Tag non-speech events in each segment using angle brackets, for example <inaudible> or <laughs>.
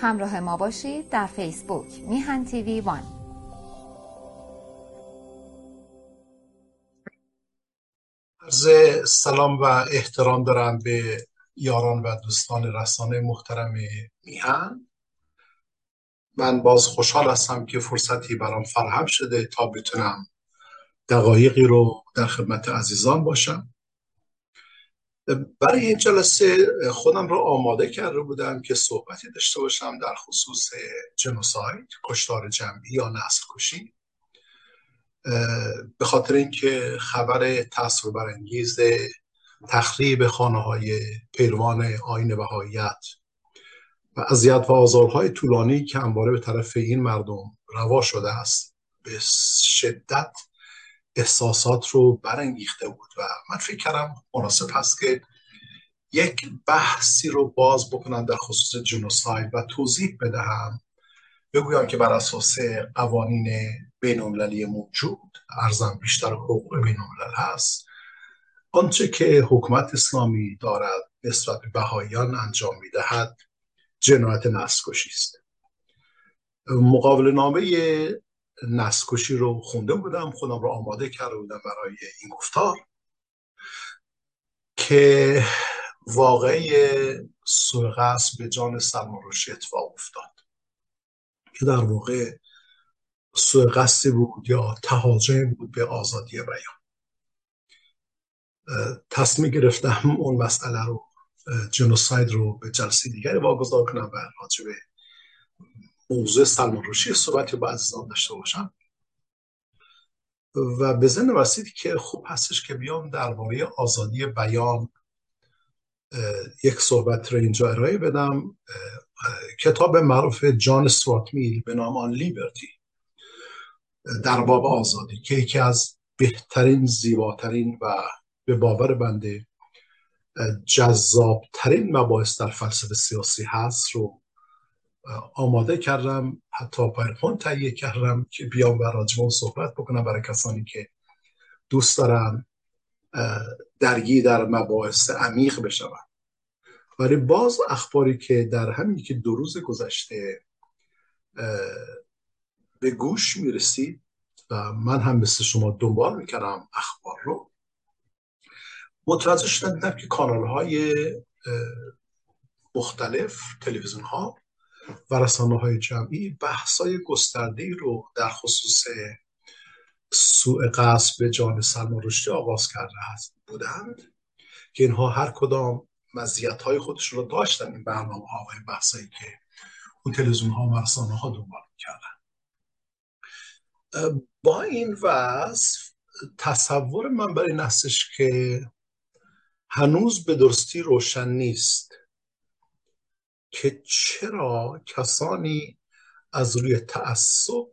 همراه ما باشید در فیسبوک میهن تیوی وان. عرض سلام و احترام دارم به یاران و دوستان رسانه محترم میهن. من باز خوشحال هستم که فرصتی برام فراهم شده تا بتونم دقایقی رو در خدمت عزیزان باشم. برای این جلسه خودم رو آماده کرده بودم که صحبتی داشته باشم در خصوص جنوساید کشتار جمعی یا نسل کشی. به خاطر اینکه خبر تاثیر برانگیز تخریب خانه های پیروان آین بهاییت و اذیت و آزارهای طولانی که همواره به طرف این مردم روا شده است به شدت احساسات رو برانگیخته بود و من فکر کردم مناسب هست که یک بحثی رو باز بکنم در خصوص جنوساید و توضیح بدهم. بگویم که بر اساس قوانین بین موجود ارزم بیشتر حقوق بین هست. آنچه که حکومت اسلامی دارد نسبت به بهاییان انجام می‌دهد جنایت نسکشی است. مقابل نامه نسکشی رو خونده بودم خودم رو آماده کرده بودم برای این گفتار که واقعی سوء به جان سلمان روشی اتفاق افتاد. که در واقع سوء بود یا تهاجم بود به آزادی بیان. تصمیم گرفتم اون مسئله رو جنوساید رو به جلسه دیگری واگذار کنم و راجع به موضوع سلمان روشی صحبتی با عزیزان داشته باشم. و به ذهن رسید که خوب هستش که بیام درباره آزادی بیان یک صحبت رو اینجا ارائه بدم. کتاب معروف جان سواتمیل به نام آن لیبرتی. در باب آزادی که یکی از بهترین زیباترین و به باور بنده جذابترین مباحث در فلسفه سیاسی هست رو آماده کردم حتی پایرپون تهیه کردم که بیام و راجبون صحبت بکنم برای کسانی که دوست دارن درگی در مباحث عمیق بشون ولی باز اخباری که در همین که دو روز گذشته به گوش می‌رسید و من هم مثل شما دنبال می‌کردم اخبار رو متوجه شدم که کانال های مختلف تلویزیون ها و رسانه های جمعی بحث های گسترده رو در خصوص سوء قصد به جان سلمان رشدی آغاز کرده هست بودند که اینها هر کدام مزیت های خودشون رو داشتن این برنامه ها و بحثایی که اون تلویزیون ها و رسانه ها دنبال کردن با این وصف تصور من برای این که هنوز به درستی روشن نیست. که چرا کسانی از روی تعصب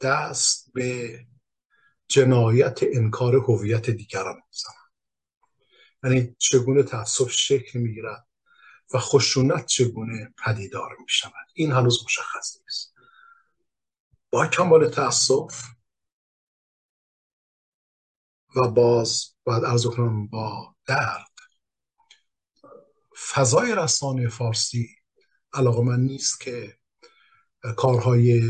دست به جنایت انکار هویت دیگران می‌زنند؟ یعنی چگونه تعصب شکل می‌گیرد و خشونت چگونه پدیدار می شود این هنوز مشخص نیست. با کمال تعصب و باز باید ارز کنم با درد فضای رسانه فارسی علاقه من نیست که کارهای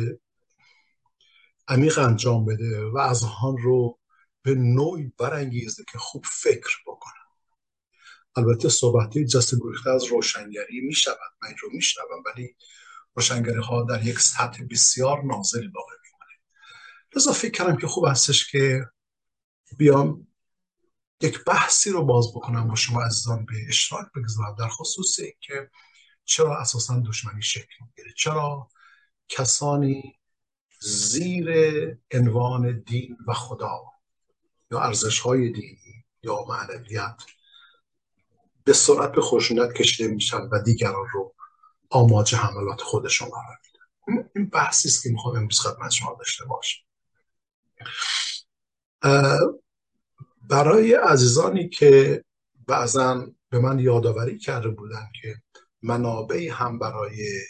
عمیق انجام بده و از آن رو به نوعی برانگیزه که خوب فکر بکنه البته صحبت جست گریخته از روشنگری می شود من رو می ولی روشنگری ها در یک سطح بسیار نازل باقی میمونه لذا فکر کردم که خوب هستش که بیام یک بحثی رو باز بکنم با شما عزیزان به اشتراک بگذارم در خصوص که چرا اساسا دشمنی شکل می‌گیره؟ چرا کسانی زیر عنوان دین و خدا یا ارزش های دینی یا معنویت به سرعت به خشونت کشیده میشن و دیگران رو آماج حملات خودشون قرار میدن؟ این بحثی است که می‌خوام امروز خدمت شما داشته باشم. برای عزیزانی که بعضا به من یادآوری کرده بودن که منابعی هم برای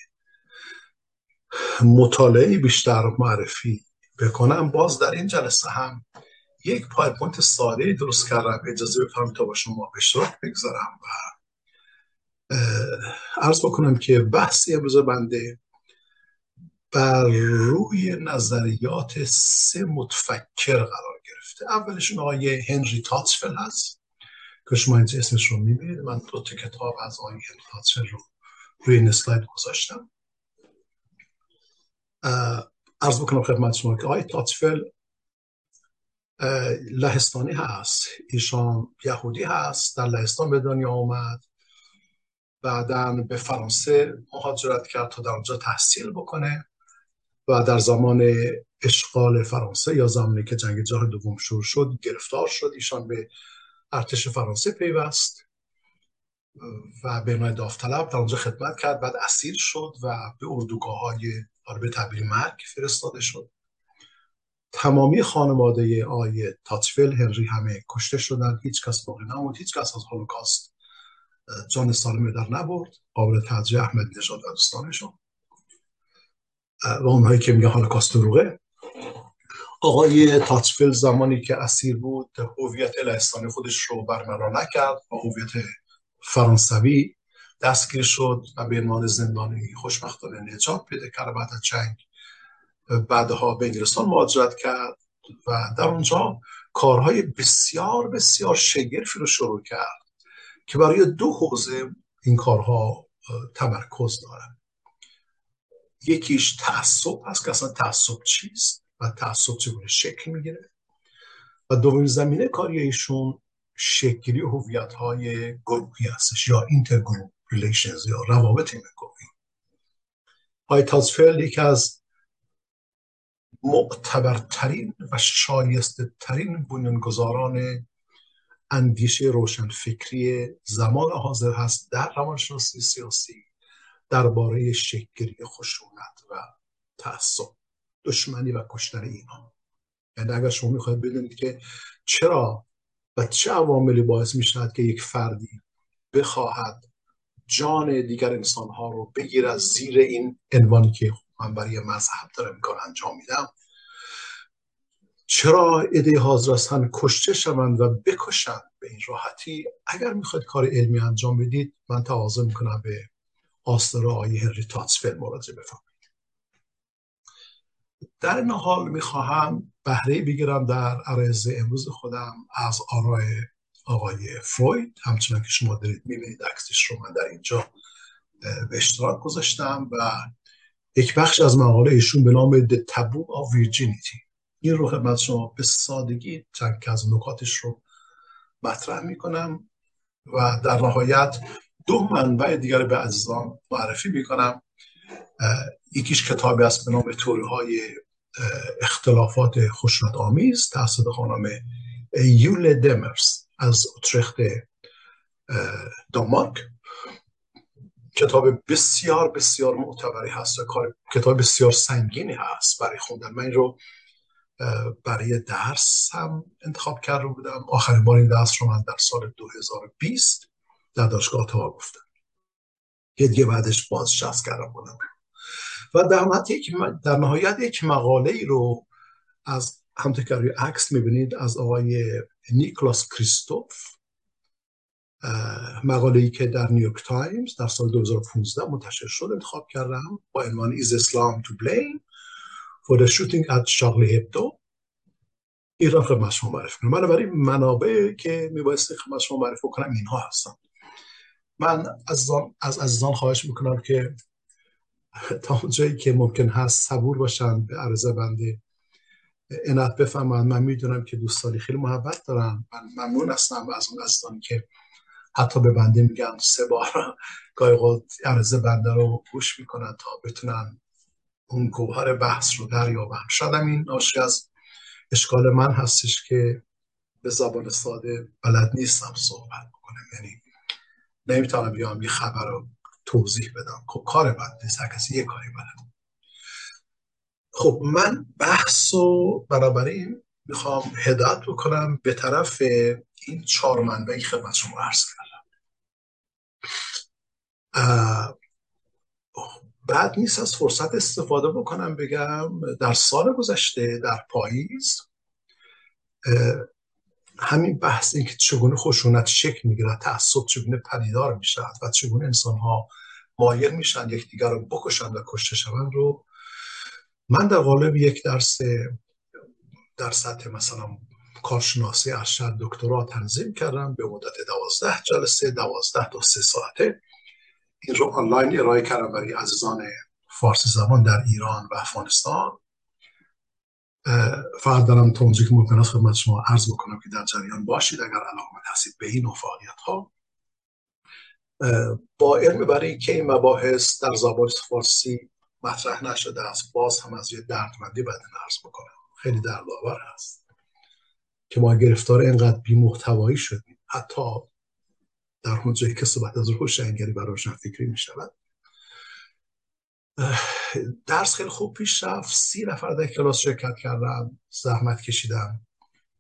مطالعه بیشتر معرفی بکنم. باز در این جلسه هم یک پایپونت ساده درست کردم. اجازه بفرم تا با شما به اشتراک بگذارم و عرض بکنم که بحث امروز بنده بر روی نظریات سه متفکر قرار گرفته. اولشون آقای هنری تاتسفل هست. که شما اینجا اسمش رو می‌بینید. من دو تا کتاب از هنری تاتسفل رو روی این اسلاید گذاشتم. ارز بکنم خدمت شما که آقای تاتسفل لهستانی هست. ایشان یهودی هست در لهستان به دنیا آمد. بعدا به فرانسه مهاجرت کرد تا در اونجا تحصیل بکنه. و در زمان اشغال فرانسه یا زمانی که جنگ جهانی دوم شروع شد گرفتار شد. ایشان به ارتش فرانسه پیوست و به عنوان داوطلب در اونجا خدمت کرد. بعد اسیر شد و به اردوگاه های به تعبیر مرگ فرستاده شد. تمامی خانواده آقای تاتفل هنری همه کشته شدن. هیچ کس باقی نموند هیچ کس از هولوکاست جان سالمه در نبرد. قابل توجه احمد نژاد و و اونهایی که میگه هولوکاست دروغه. آقای تاتفل زمانی که اسیر بود هویت لهستانی خودش رو برملا نکرد و هویت فرانسوی دستگیر شد و به عنوان زندانی خوشبختانه نجات پیدا کرد بعد از جنگ بعدها به انگلستان مهاجرت کرد و در اونجا کارهای بسیار بسیار شگرفی رو شروع کرد که برای دو حوزه این کارها تمرکز دارن. یکیش تعصب هست که اصلا تعصب چیست؟ و تعصب چگونه شکل می‌گیره. و دومین زمینه کاری ایشون شکل‌گیری هویت های گروهی هستش یا intergroup relations یا روابط گروهی. هنری تاجفل یکی از معتبرترین و شایسته ترین بنیانگذاران اندیشه روشنفکری زمان حاضر هست در روانشناسی سیاسی درباره شکل‌گیری خشونت و تعصب. دشمنی و کشتن اینا. یعنی اگر شما می‌خواید بدونید که چرا و چه عواملی باعث می‌شود که یک فردی بخواهد جان دیگر انسان ها رو بگیر از زیر این عنوانی که من برای مذهب دارم کار انجام میدم چرا ایده حاضر هستن کشته شوند و بکشند به این راحتی؟ اگر می‌خواید کار علمی انجام بدید من تقاضا می‌کنم به آستر آقای هنری تاتسفل مراجعه بفرمایید. در این حال می‌خواهم بهره بگیرم در عرض امروز خودم از آرای آقای فروید. همچنان که شما دارید می‌بینید عکسش رو من در اینجا به اشتراک گذاشتم و یک بخش از مقاله ایشون به نام The Taboo of Virginity. این رو خدمت شما به سادگی چند از نکاتش رو مطرح می‌کنم و در نهایت دو منبع دیگر به عزیزان معرفی می‌کنم. یکیش کتابی است به نام توری های اختلافات خشونت آمیز توسط خانم یول دمرس از اترخت دانمارک. کتاب بسیار بسیار معتبری هست کتاب بسیار سنگینی هست برای خوندن. من این رو برای درس هم انتخاب کرده بودم. آخرین بار این درس رو من در سال 2020 در دانشگاه تا گفتم. که دیگه بعدش باز شخص کردم بودم. و در یک, در نهایت یک مقاله ای رو از روی عکس می‌بینید از آقای نیکلاس کریستوف مقاله ای که در نیویورک تایمز در سال 2015 منتشر شد انتخاب کردم با عنوان Is Islam to Blame for the shooting at Charlie Hebdo. این را خدمت شما معرفی کنم. برای منابع که میبایستی خدمت شما معرفی کنم اینها هستن. من از از عزیزان خواهش می‌کنم که تا جایی که ممکن هست صبور باشن به عرضه بنده انت بفهمن من می‌دونم که دوستانی خیلی محبت دارن. من ممنون هستم از اون عزیزانی که حتی به بنده میگن سه بار گاهی عرضه بنده رو گوش می‌کنن تا بتونن اون گوهر بحث رو دریابم شاید این ناشی از اشکال من هستش که به زبان ساده بلد نیستم صحبت بکنم. یعنی نمی‌تونم بیام یه خبر رو توضیح بدم. خب کار بد نیست هر کسی یه کاری بلد. خب من بحث رو بنابراین می‌خوام هدایت بکنم به طرف این چهار منبعی خدمت شما عرض کردم. بعد نیست از فرصت استفاده بکنم بگم در سال گذشته در پاییز همین بحث این که چگونه خشونت شکل می‌گیرد تعصب چگونه پدیدار می‌شد و چگونه انسان ها مایل میشن یکدیگر رو بکشن و کشته شوند رو من در قالب یک درس در سطح مثلا کارشناسی ارشد دکترا تنظیم کردم به مدت دوازده جلسه دوازده تا سه ساعته. این رو آنلاین ارائه کردم برای عزیزان فارسی زبان در ایران و افغانستان. فقط دارم توضیح که ممکن است خدمت شما عرض بکنم که در جریان باشید. اگر علاقه هستید به این فعالیت ها با علم برای که این مباحث در زبان فارسی مطرح نشده است. باز هم از یه دردمندی باید عرض بکنم. خیلی دردآور هست که ما گرفتار اینقدر بی محتوایی شدیم. حتی در اونجایی که صحبت از روشنگری و روشنفکری می شود درس خیلی خوب پیش رفت. سی نفر در کلاس شرکت کردم زحمت کشیدم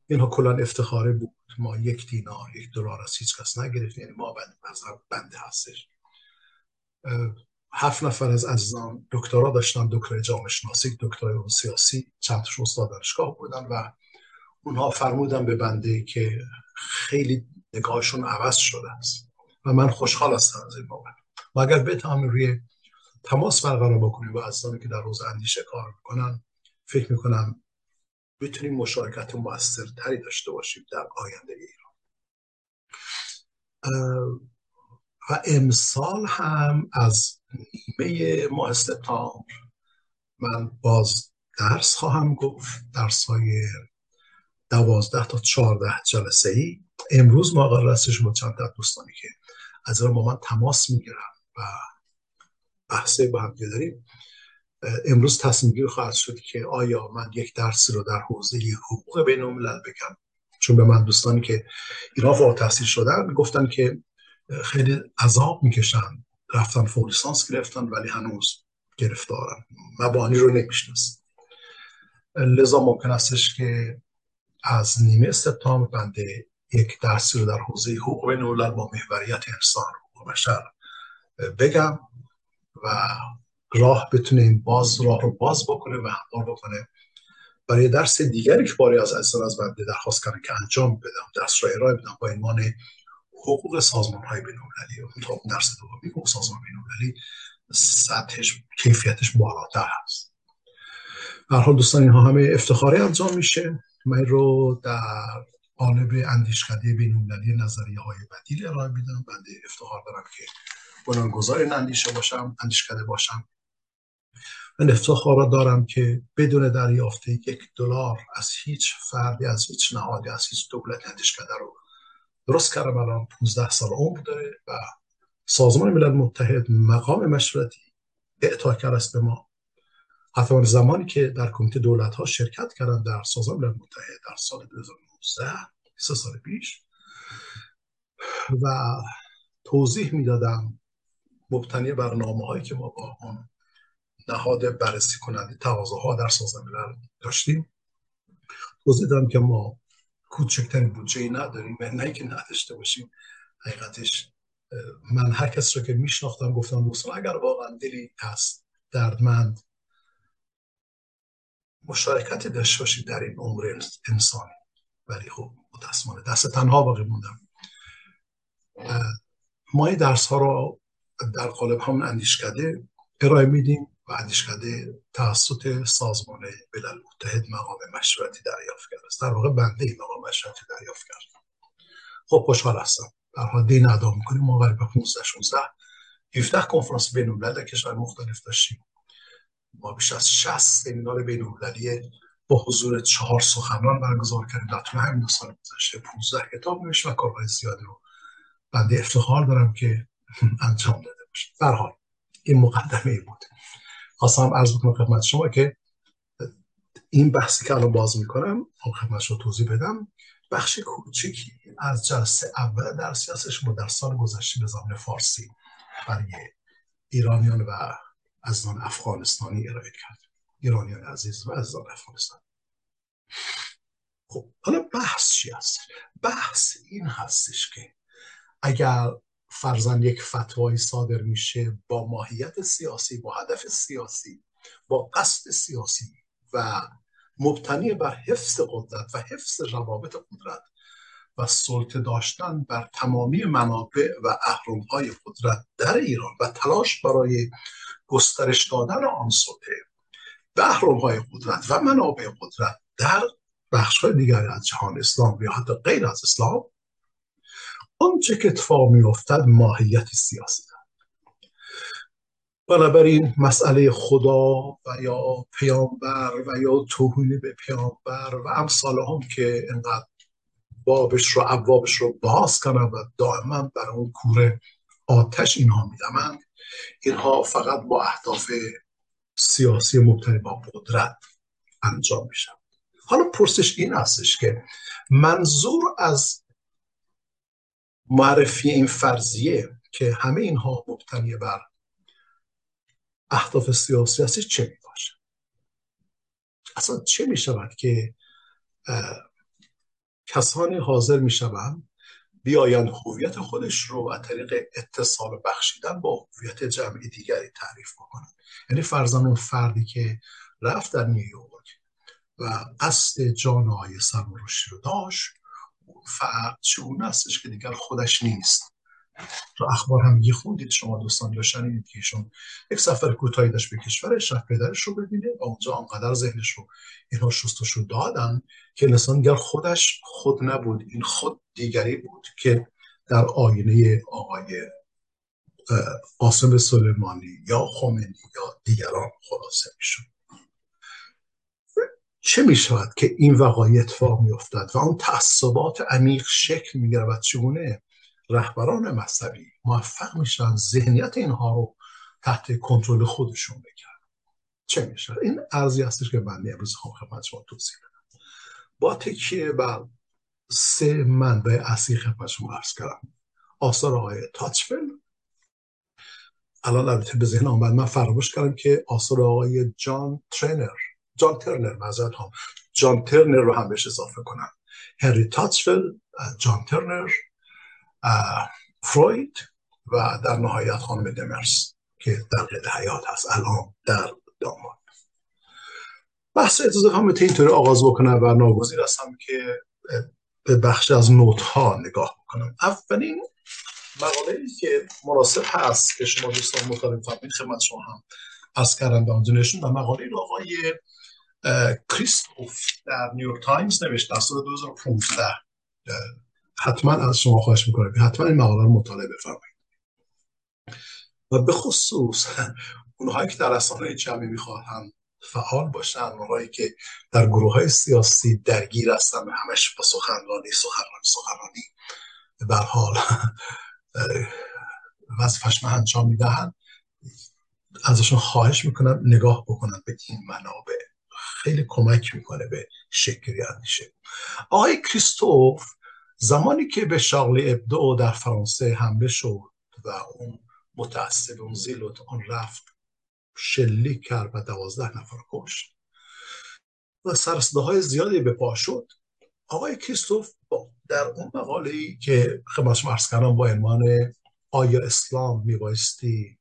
اینها کلان افتخاره بود. ما یک دینار یک دلار از هیچ کس نگرفتیم. یعنی ما بند بنده هستش. هفت نفر از عزیزان دکترا داشتن. دکترای جامعه شناسی دکترای علوم سیاسی چند تا استاد دانشگاه بودن و اونها فرمودن به بنده که خیلی نگاهشون عوض شده است. و من خوشحال هستم از این بابت. و اگر بتونم روی تماس برقرار بکنیم با عزیزانی که در روز اندیشه کار می‌کنن فکر می‌کنم بتونیم مشارکت موثرتری داشته باشیم در آینده ایران. و امسال هم از نیمه ماه سپتامبر من باز درس خواهم گفت درس های دوازده تا چهارده جلسه ای امروز ما قرار هستش با چند دوستانی که از با من تماس می‌گیرم و بحثه با هم داریم. امروز تصمیم گیر خواهد شد که آیا من یک درسی رو در حوزه حقوق بین الملل بگم؟ چون به من دوستانی که ایران فوق تحصیل شدن گفتن که خیلی عذاب می‌کشن. رفتن فوق لیسانس گرفتن ولی هنوز گرفتارن مبانی رو نمی‌شناسن. لذا ممکن استش که از نیمه سپتامبر بنده یک درسی رو در حوزه حقوق بین با محوریت انسان و بشر بگم. و راه بتونه این باز راه رو باز بکنه و هموار بکنه. برای درس دیگری که باری از عزیزان از بنده درخواست کردن که انجام بدم درس را ارائه بدم با عنوان حقوق سازمان های بین المللی درس دومی حقوق سازمان بین المللی سطحش کیفیتش بالاتر هست. در حال دوستان اینها همه افتخاری انجام میشه. من رو در قالب اندیشکده بین المللی نظریه های بدیل ارائه میدم. بنده افتخار دارم که بنیانگذار اندیشه باشم اندیشکده باشم. من افتخار دارم که بدون دریافت یک دلار از هیچ فردی از هیچ نهادی از هیچ دولت اندیشکده رو درست کردم. الان 15 سال عمر داره و سازمان ملل متحد مقام مشورتی اعطا کرده است به ما. حتی زمانی که در کمیته دولت ها شرکت کردم در سازمان ملل متحد در سال 2019 سه سال پیش و توضیح می‌دادم مبتنی برنامه هایی که ما با اون نهاد بررسی کننده تقاضاها در سازمان ملل داشتیم. توضیح دادم که ما کوچکترین بودجه ای نداریم نه که نداشته باشیم حقیقتش من هر کس رو که میشناختم گفتم دوستان اگر واقعا دلی هست دردمند مشارکتی داشته باشید در این عمر انسانی. ولی خب متاسفانه دست تنها باقی موندم. ما این درس ها رو در قالب همون اندیشکده ارائه میدیم و اندیشکده توسط سازمان ملل متحد مقام مشورتی دریافت کرده است در واقع بنده این مقام مشورتی دریافت کرد. خب خوشحال هستم. در حال دین ادا می‌کنیم. ما قریب 15 16 17 کنفرانس بین الملل در کشور مختلف داشتیم. ما بیش از 60 سمینار بین المللی با حضور چهار سخنران برگزار کردیم. در طول همین دو سال گذشته 15 کتاب نوشت و کارهای زیادی رو بنده افتخار دارم که انجام داده باشه. در حال این مقدمه ای بود. خواستم عرض بکنم خدمت شما که این بحثی که الان باز می‌کنم خدمت شما توضیح بدم. بخش کوچکی از جلسه اول در سیاسش ما در سال گذشته به زبان فارسی برای ایرانیان و ازان افغانستانی ارائه کرد ایرانیان عزیز و ازان افغانستان. خب حالا بحث چی هست؟ بحث این هستش که اگر فرزن یک فتوایی صادر میشه با ماهیت سیاسی با هدف سیاسی با قصد سیاسی و مبتنی بر حفظ قدرت و حفظ روابط قدرت و سلطه داشتن بر تمامی منابع و اهرمهای قدرت در ایران و تلاش برای گسترش دادن آن سلطه بحرم های قدرت و منابع قدرت در بخش های دیگری از جهان اسلام یا حتی غیر از اسلام آنچه که اتفاق میافتد ماهیت سیاسی بنابراین مسئله خدا و یا پیامبر و یا توهین به پیامبر و امثال هم که انقدر بابش رو ابوابش رو باز کنن و دائما بر اون کوره آتش اینها میدمند اینها فقط با اهداف سیاسی مبتنی با قدرت انجام میشن حالا پرسش این هستش که منظور از معرفی این فرضیه که همه اینها مبتنی بر اهداف سیاسی هستی چه می باشه اصلا چه می شود که کسانی حاضر می شوند بیایند هویت خودش رو از طریق اتصال بخشیدن با هویت جمعی دیگری تعریف بکنن یعنی فرزن اون فردی که رفت در نیویورک و قصد جان آقای رو داشت فرد چون هستش که دیگر خودش نیست. تو اخبار هم یه خوندید شما دوستان یا شنیدید که ایشون یک سفر کوتاهی داشت به کشورش رفت پدرش رو ببینه و اونجا آنقدر ذهنش رو اینها شستشو دادن که انسانگر خودش خود نبود. این خود دیگری بود که در آینه آقای قاسم سلیمانی یا خمینی یا دیگران خلاصه می‌شد. چه می شود که این وقایع اتفاق می افتد و اون تعصبات عمیق شکل می و چگونه رهبران مذهبی موفق میشن ذهنیت اینها رو تحت کنترل خودشون بگیرن چه میشه این ارزی هستش که من امروز خواهم خدمت شما توضیح بدم. با تکیه بر سه منبع اصلی خدمت شما عرض کردم. آثار آقای تاچفل الان البته به ذهن آمد من فراموش کردم که آثار آقای جان ترنر جان ترنر معذرت هم جان ترنر رو هم بهش اضافه کنم. هنری تاچفل جان ترنر فروید و در نهایت خانم دمرس که در قید حیات هست الان در داماد. بحث اجازه هم اینطوری آغاز بکنم و ناگزیر هستم که به بخش از نوت ها نگاه بکنم. اولین مقاله ای که مناسب هست که شما دوستان مطالب فرمین خدمت شما هم از کردم به آنجا نشون و مقاله آقای کریستوف در نیویورک تایمز نوشت در سال 2015 حتما از شما خواهش می‌کنم حتما این مقاله رو مطالعه بفرمایید. و به خصوص اونهایی که در رسانه جمعی می‌خواهند فعال باشن اونهایی که در گروه های سیاسی درگیر هستن و همش با سخنرانی سخنرانی سخنرانی به حال وظیفش انجام می‌دهن ازشون خواهش می‌کنم نگاه بکنن به این منابع. خیلی کمک می‌کنه به شکلی اندیشه. آقای کریستوف زمانی که به شاغلی ابدو در فرانسه حمله شد و اون متعصب اون زیلوت آن رفت شلیک کرد و دوازده نفر کشت و های زیادی به پا شد آقای کریستوف در اون مقاله ای که خدمت شما کردم با عنوان آیا اسلام میبایستی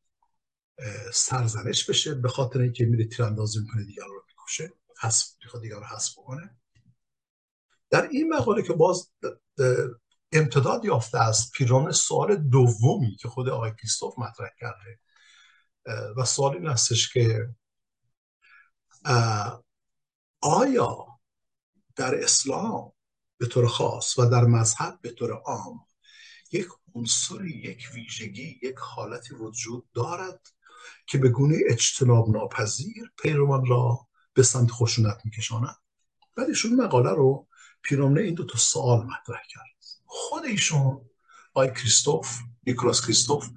سرزنش بشه به خاطر اینکه میره تیراندازی می‌کنه دیگر رو می‌کشه. حسب دیگر رو حسب بکنه. در این مقاله که باز امتداد یافته از پیرامون سوال دومی که خود آقای کریستوف مطرح کرده و سوال این هستش که آیا در اسلام به طور خاص و در مذهب به طور عام یک عنصری یک ویژگی یک حالتی وجود دارد که به گونه اجتناب ناپذیر پیروان را به سمت خشونت میکشاند بعد ایشون مقاله رو پیرامون این دو تا سوال مطرح کرد. خود ایشون آقای کریستوف نیکلاس کریستوف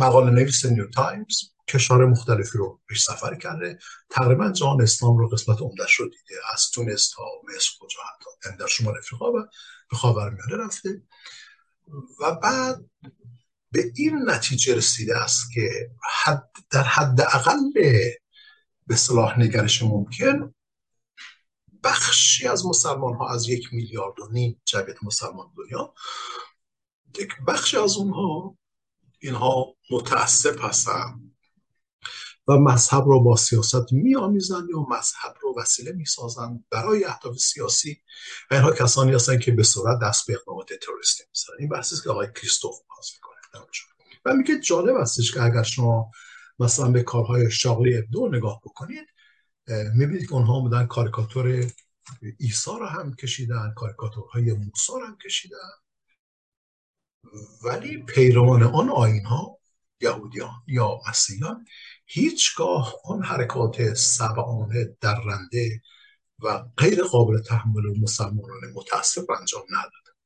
مقاله نویس نیویورک تایمز کشور مختلفی رو پیش سفر کرده. تقریبا جهان اسلام رو قسمت عمدهش رو دیده. از تونس تا مصر کجا حتی. در شمال افریقا و به خاورمیانه رفته. و بعد به این نتیجه رسیده است که حد در حد اقل به صلاح نگرش ممکن. بخشی از مسلمان ها از یک میلیارد و نیم جمعیت مسلمان دنیا یک بخشی از اونها اینها متعصب هستن و مذهب رو با سیاست می آمیزن یا مذهب رو وسیله می سازن برای اهداف سیاسی. و اینها کسانی هستن که به صورت دست به اقدامات تروریستی می‌زنن. این بحثی که آقای کریستوف باز می‌کنه. و میگه جالب هستش که اگر شما مثلا به کارهای شاقلی دو نگاه بکنید می‌بینید که اونها آمدن کاریکاتور ایسا رو هم کشیدن کاریکاتورهای موسا رو هم کشیدن. ولی پیروان آن آین ها یهودیان یا مسیحیان هیچگاه آن حرکات سبعانه درنده و غیر قابل تحمل مسلمانان متاسف انجام نداد.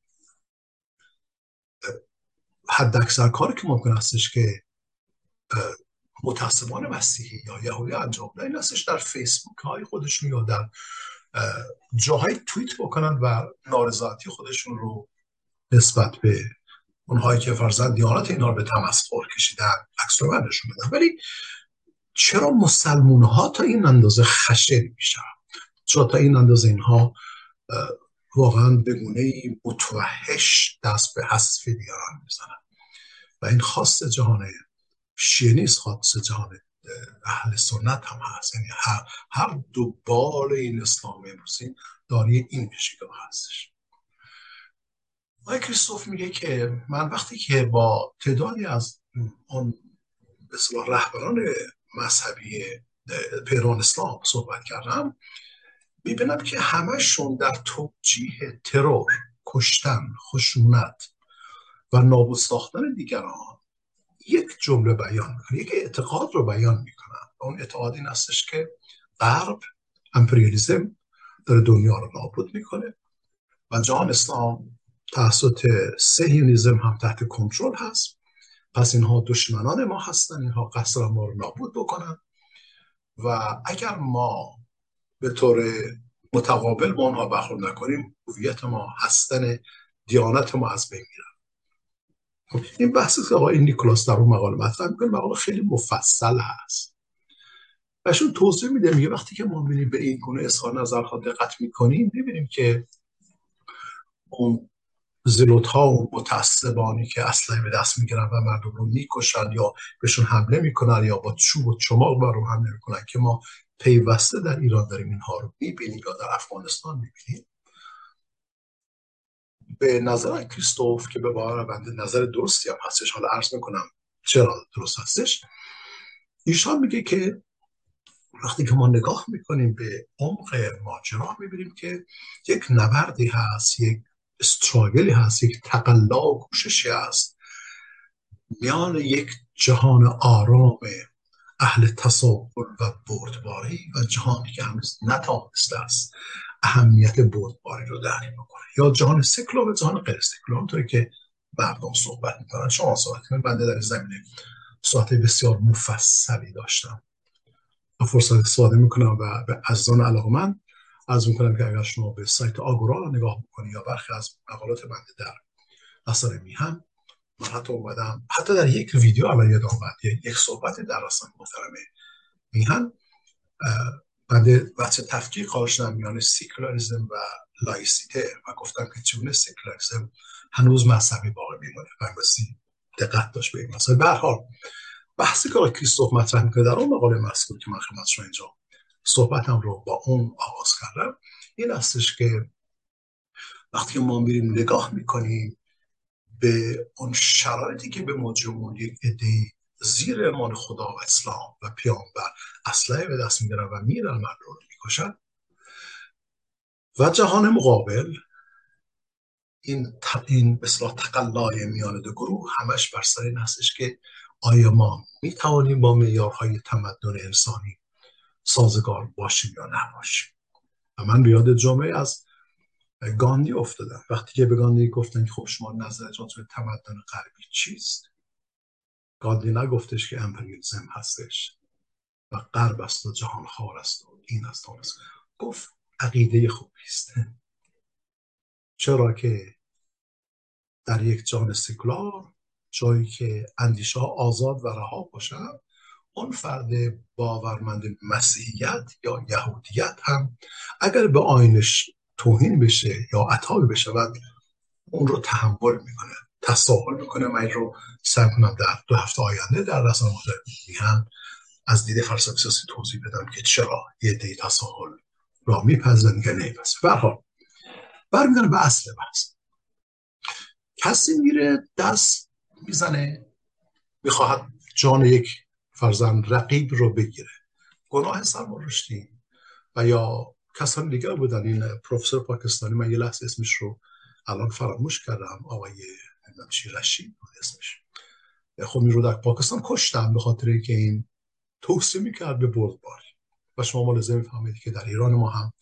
حد اکثر کاری که ممکن استش که متاسبان مسیحی یا یهودی انجام بدن این استش در فیسبوک های خودشون یا در جاهای توییت بکنن و نارضایتی خودشون رو نسبت به اونهایی که فرزند دیانت اینا رو به تمسخر کشیدن عکس رو بدن. ولی چرا مسلمون ها تا این اندازه خشن میشن؟ چرا تا این اندازه اینها واقعا به گونه متوحش دست به حذف دیگران می‌زنن؟ و این خاص جهان شیعه نیست خاص جهان اهل سنت هم هست. یعنی هر, هر دو بال این اسلام امروزی داری این ویژگی هستش. آقای کریستوف میگه که من وقتی که با تعدادی از اون به رهبران مذهبی پیران اسلام صحبت کردم می‌بینم که همهشون در توجیه ترور کشتن خشونت و نابود ساختن دیگران یک جمله بیان می‌کنن یک اعتقاد رو بیان می‌کنن اون اعتقاد این هستش که غرب امپریالیزم داره دنیا رو نابود می‌کنه و جهان اسلام توسط سهیونیزم هم تحت کنترل هست. پس اینها دشمنان ما هستن اینها قصد ما رو نابود بکنن. و اگر ما به طور متقابل با آنها برخورد نکنیم هویت ما هستن دیانت ما از بین میرن. خب این بحثی که آقای نیکلاس در اون مقاله مطرح می‌کنه. مقاله خیلی مفصل هست. و توضیح میده میگه وقتی که ما می‌بینیم به این گونه اظهار نظرها دقت می‌کنیم می‌بینیم که اون زلوت ها و متعصبانی که اصلا به دست می‌گیرن و مردم رو می‌کشن یا بهشون حمله می‌کنن یا با چوب و چماق بر حمله می‌کنن که ما پیوسته در ایران داریم اینها رو می‌بینیم یا در افغانستان می‌بینیم. به نظر کریستوف که به باور بنده نظر درستی هم هستش. حالا عرض می‌کنم چرا درست هستش. ایشان میگه که وقتی که ما نگاه می‌کنیم به عمق ماجرا می‌بینیم که یک نبردی هست یک استراگلی هست یک تقلا و کوششی هست. میان یک جهان آرام اهل تصاول و بردباری و جهانی که هنوز نتانسته است. اهمیت بردباری رو درک بکنه. یا جهان سکولار و جهان غیر سکولار اونطوری که مردم صحبت می‌کنن. شما صحبت کنید بنده در زمینه صحبت بسیار مفصلی داشتم. فرصت استفاده می‌کنم و به علاقه من از می‌کنم که اگر شما به سایت آگورا نگاه بکنید یا برخی از مقالات بنده در اثر میهن من حتی اومدم حتی در یک ویدیو الان یادم اومد یک صحبت در اصلا محترمه میهن. بنده بچه تفکیک قائل شدم میان سیکولاریزم و لایسیته و گفتم که چگونه سیکولاریزم هنوز مذهبی باقی میمونه. و دقت داشت به این مسئله. به حال بحثی که کریستوف مطرح می‌کنه در اون مقاله مذکور که من خدمت شما اینجا صحبتم رو با اون آغاز کردم این هستش که وقتی ما میریم نگاه می‌کنیم به اون شرایطی که به ما یک زیر امان خدا و اسلام و پیامبر اسلحه به دست می‌گیرن و میرن من رو می‌کشن. و جهان مقابل این این اصلاح تقلای میان دو گروه همش بر سر این هستش که آیا ما می توانیم با معیارهای تمدن انسانی سازگار باشیم یا نباشیم؟ و من بیاد جمعه از گاندی افتادم. وقتی که به گاندی گفتن که خب شما نظرتون به تمدن غربی چیست؟ گاندی نگفتش که امپریالیسم هستش و غرب است و جهان خار است و این است و است گفت عقیده خوبی است. چرا که در یک جان سکولار جایی که اندیشه آزاد و رها باشد اون فرد باورمند مسیحیت یا یهودیت هم اگر به آینش توهین بشه یا عطابی بشه و اون رو تحمل می‌کنه تساهل می‌کنه من رو سعی کنم در دو هفته آینده در رسانه هم از دید فلسفه سیاسی توضیح بدم که چرا یه دی تساهل را میپذیرن یا نمیپذیرن. به هر حال برمیگردم به اصل بحث. کسی میره دست می‌زنه می‌خواهد جان یک فرزن رقیب رو بگیره. گناه سرمارشتی و یا کسان دیگر بودن. این پروفسور پاکستانی من یه لحظه اسمش رو الان فراموش کردم آقای چی رشید بود اسمش. خب این رو در پاکستان کشتم به خاطر اینکه این توصیه می‌کرد به بردباری و شما ملاحظه می‌فهمید که در ایران ما هم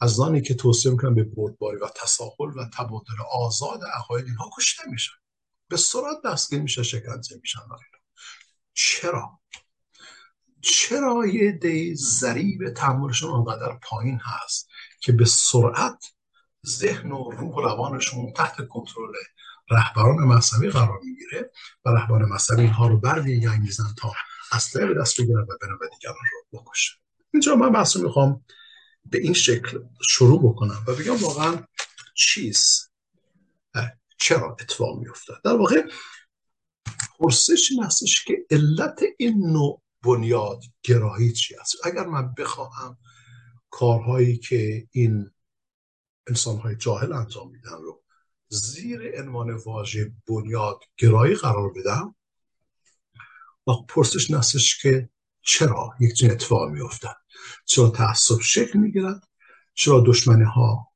از آنی که توصیه می‌کنن به بردباری و تساهل و تبادل آزاد عقاید اینها کشته میشن به سرعت دستگیر میشه شکنجه میشن چرا؟ چرا یه دی ضریب تحملشون آنقدر پایین هست که به سرعت ذهن و روح و روانشون تحت کنترل رهبران مذهبی قرار می‌گیره و رهبران مذهبی اینها رو بر میزن تا اصلا به دست بگیرن و برن و دیگران رو بکشن. اینجا من بحث می‌خوام به این شکل شروع بکنم و بگم واقعا چیز چرا اتفاق میافتاد؟ در واقع پرسش این هستش که علت این نوع بنیاد گرایی چی است؟ اگر من بخواهم کارهایی که این انسانهای جاهل انجام میدن رو زیر عنوان واژه بنیاد گرایی قرار بدم و پرسش نستش که چرا یک چنین اتفاق میافتد؟ چرا تعصب شکل می‌گیرد؟ چرا دشمنی ها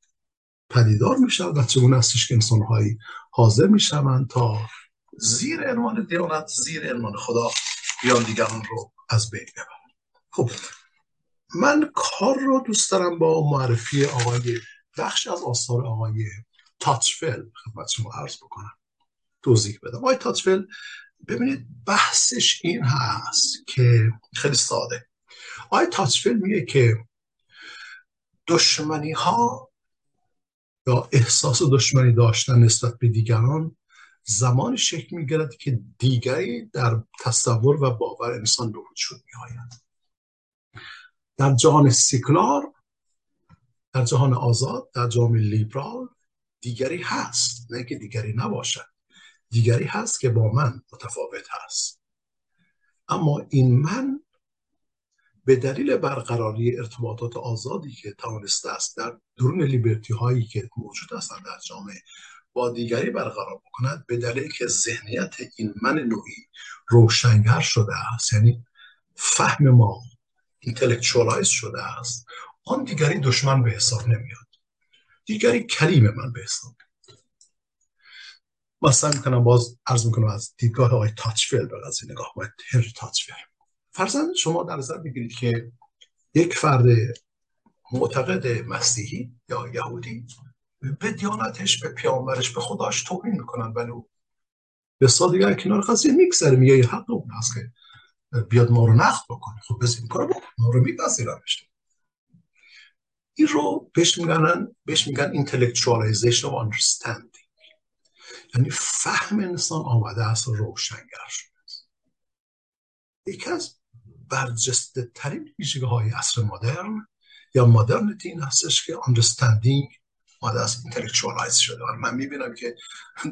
پدیدار می‌شود و چگونه هستش که انسان هایی حاضر می‌شوند تا زیر عنوان دیانت زیر عنوان خدا بیان دیگران رو از بین ببرن خب من کار رو دوست دارم با معرفی آقای بخش از آثار آقای تاتفل خدمت شما عرض بکنم. توضیح بدم. آقای تاتفل ببینید بحثش این هست که خیلی ساده. آقای تاتفل میگه که دشمنی ها یا احساس دشمنی داشتن نسبت به دیگران زمانی شکل می‌گیرد که دیگری در تصور و باور انسان به وجود میآید در جهان سیکلار در جهان آزاد در جهان لیبرال دیگری هست نه که دیگری نباشد. دیگری هست که با من متفاوت هست. اما این من به دلیل برقراری ارتباطات آزادی که توانسته است در درون liberty هایی که موجود هستند در جامعه با دیگری برقرار بکند به دلیل که ذهنیت این من نوعی روشنگر شده است یعنی فهم ما اینتלקچوالایز شده است آن دیگری دشمن به حساب نمیاد. دیگری کلیم من به حساب مثلا می‌کنم باز عرض می‌کنم از دیدگاه آقای تاجفل به قضیه نگاه باید هنری تاجفل. فرزند شما در نظر بگیرید که یک فرد معتقد مسیحی یا یهودی به دیانتش به پیامبرش به خداش توهین می‌کنن ولی به سال دیگر کنار قضیه میگذره. میگه حق اون هست که بیاد ما رو نقد بکنه. خب بس این کار بکن. ما رو میپذیرمش این رو بهش میگن بهش میگن intellectualization of understanding. یعنی فهم انسان آمده است و روشنگر شده یکی از برجسته ترین ویژگه های عصر مدرن یا مدرنیتی این هستش که understanding آمده است اینتלקچوالایز شده. و من می‌بینم که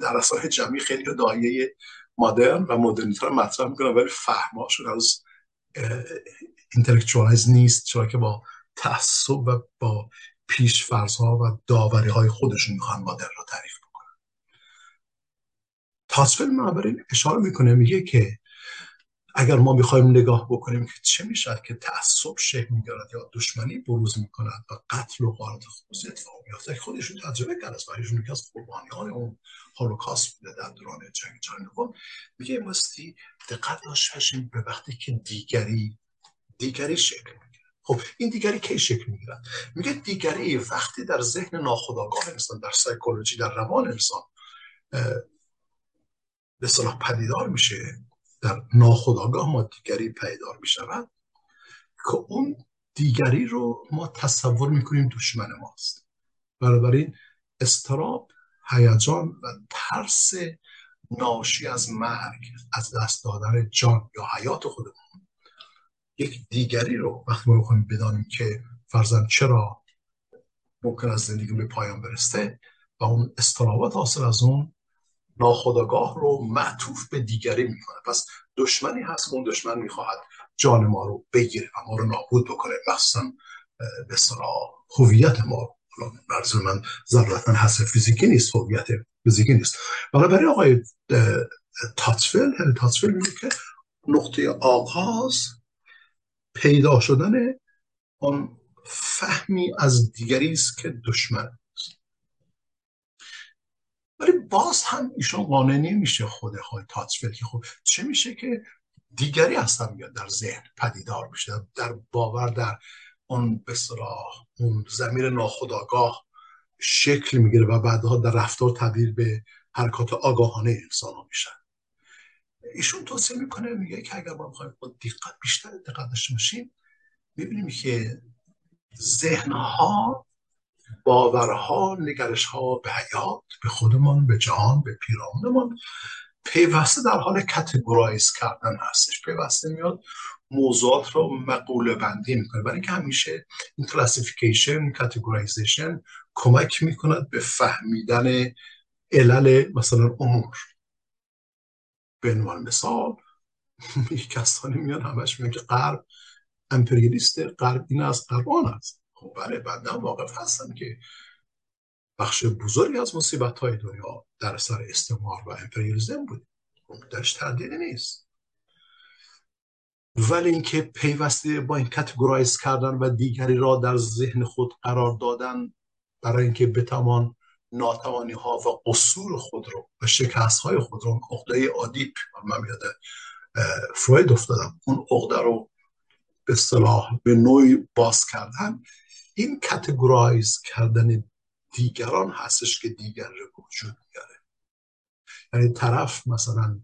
در اصلاح جمعی خیلی دایه مدرن و مدرنیتر رو مطرح می‌کنم ولی فهمهاشون از اینتלקچوالایز نیست چرا که با تعصب و با پیش داوری های خودشون می‌خوان مدرن رو تعریف بکنن. تاسفل من اشاره می‌کنه میگه که اگر ما می‌خوایم نگاه بکنیم که چه می‌شد که تعصب شکل می‌گیرد یا دشمنی بروز می‌کند و قتل و غارت خصوص اتفاق میافته خودشون تجربه کرد از برایشون که از قربانیان اون هولوکاست بوده در دوران جنگ جهانی دوم. میگه مستی دقت داشت به وقتی که دیگری دیگری شکل می‌گیره. خب این دیگری کی شکل می‌گیرد میگه دیگری وقتی در ذهن ناخودآگاه انسان در سایکولوژی در روان انسان به صلاح پدیدار میشه در ناخودآگاه ما دیگری پیدار می شود که اون دیگری رو ما تصور می‌کنیم دشمن ماست. بنابراین استراب هیجان و ترس ناشی از مرگ از دست دادن جان یا حیات خودمون. یک دیگری رو وقتی ما می‌خوایم بدانیم که فرزن چرا ممکن از زندگی به پایان برسته و اون استرابات حاصل از اون ناخداگاه رو معطوف به دیگری می‌کنه. پس دشمنی هست اون دشمن می‌خواهد جان ما رو بگیره و ما رو نابود بکنه. مخصوصا به هویت ما برزو من ضرورتا حس فیزیکی نیست هویت فیزیکی نیست. برای آقای تاتفل هنری تاتفل میگه که نقطه آغاز پیدا شدن آن فهمی از دیگری است که دشمن است. ولی باز هم ایشون قانع نمیشه خود خود تاتسفیل که خب چه میشه که دیگری هستم میاد در ذهن پدیدار میشه در باور در اون به اون زمیر ناخداگاه شکل می‌گیره و بعدها در رفتار تبدیل به حرکات آگاهانه انسان ها میشن. ایشون توصیه می‌کنه میگه که اگر ما می‌خوایم با دقت بیشتر دقت داشته باشیم می‌بینیم که ذهنها باورها نگرشها به حیات به خودمان به جهان به پیرامونمان پیوسته در حال categorize کردن هستش. پیوسته میاد موضوعات رو مقوله بندی می‌کنه. برای اینکه همیشه این classification categorization کمک می‌کند به فهمیدن علل مثلا امور. به عنوان مثال <laughs> کسانی میان همش میگن که غرب امپریالیست غرب این از غرب است. خب بله بنده واقف هستم که بخش بزرگی از مصیبت های دنیا در سر استعمار و امپریالیزم بود خب درش تردیدی نیست. ولی اینکه پیوسته با این کتگورایز کردن و دیگری را در ذهن خود قرار دادن برای اینکه بتوان ناتوانی ها و قصور خود رو و شکست های خود رو عقده عادی من یاد فروید افتادم. اون عقده رو به صلاح به نوعی باز کردن. این کتگورایز کردن دیگران هستش که دیگر رو وجود میاره. یعنی طرف مثلا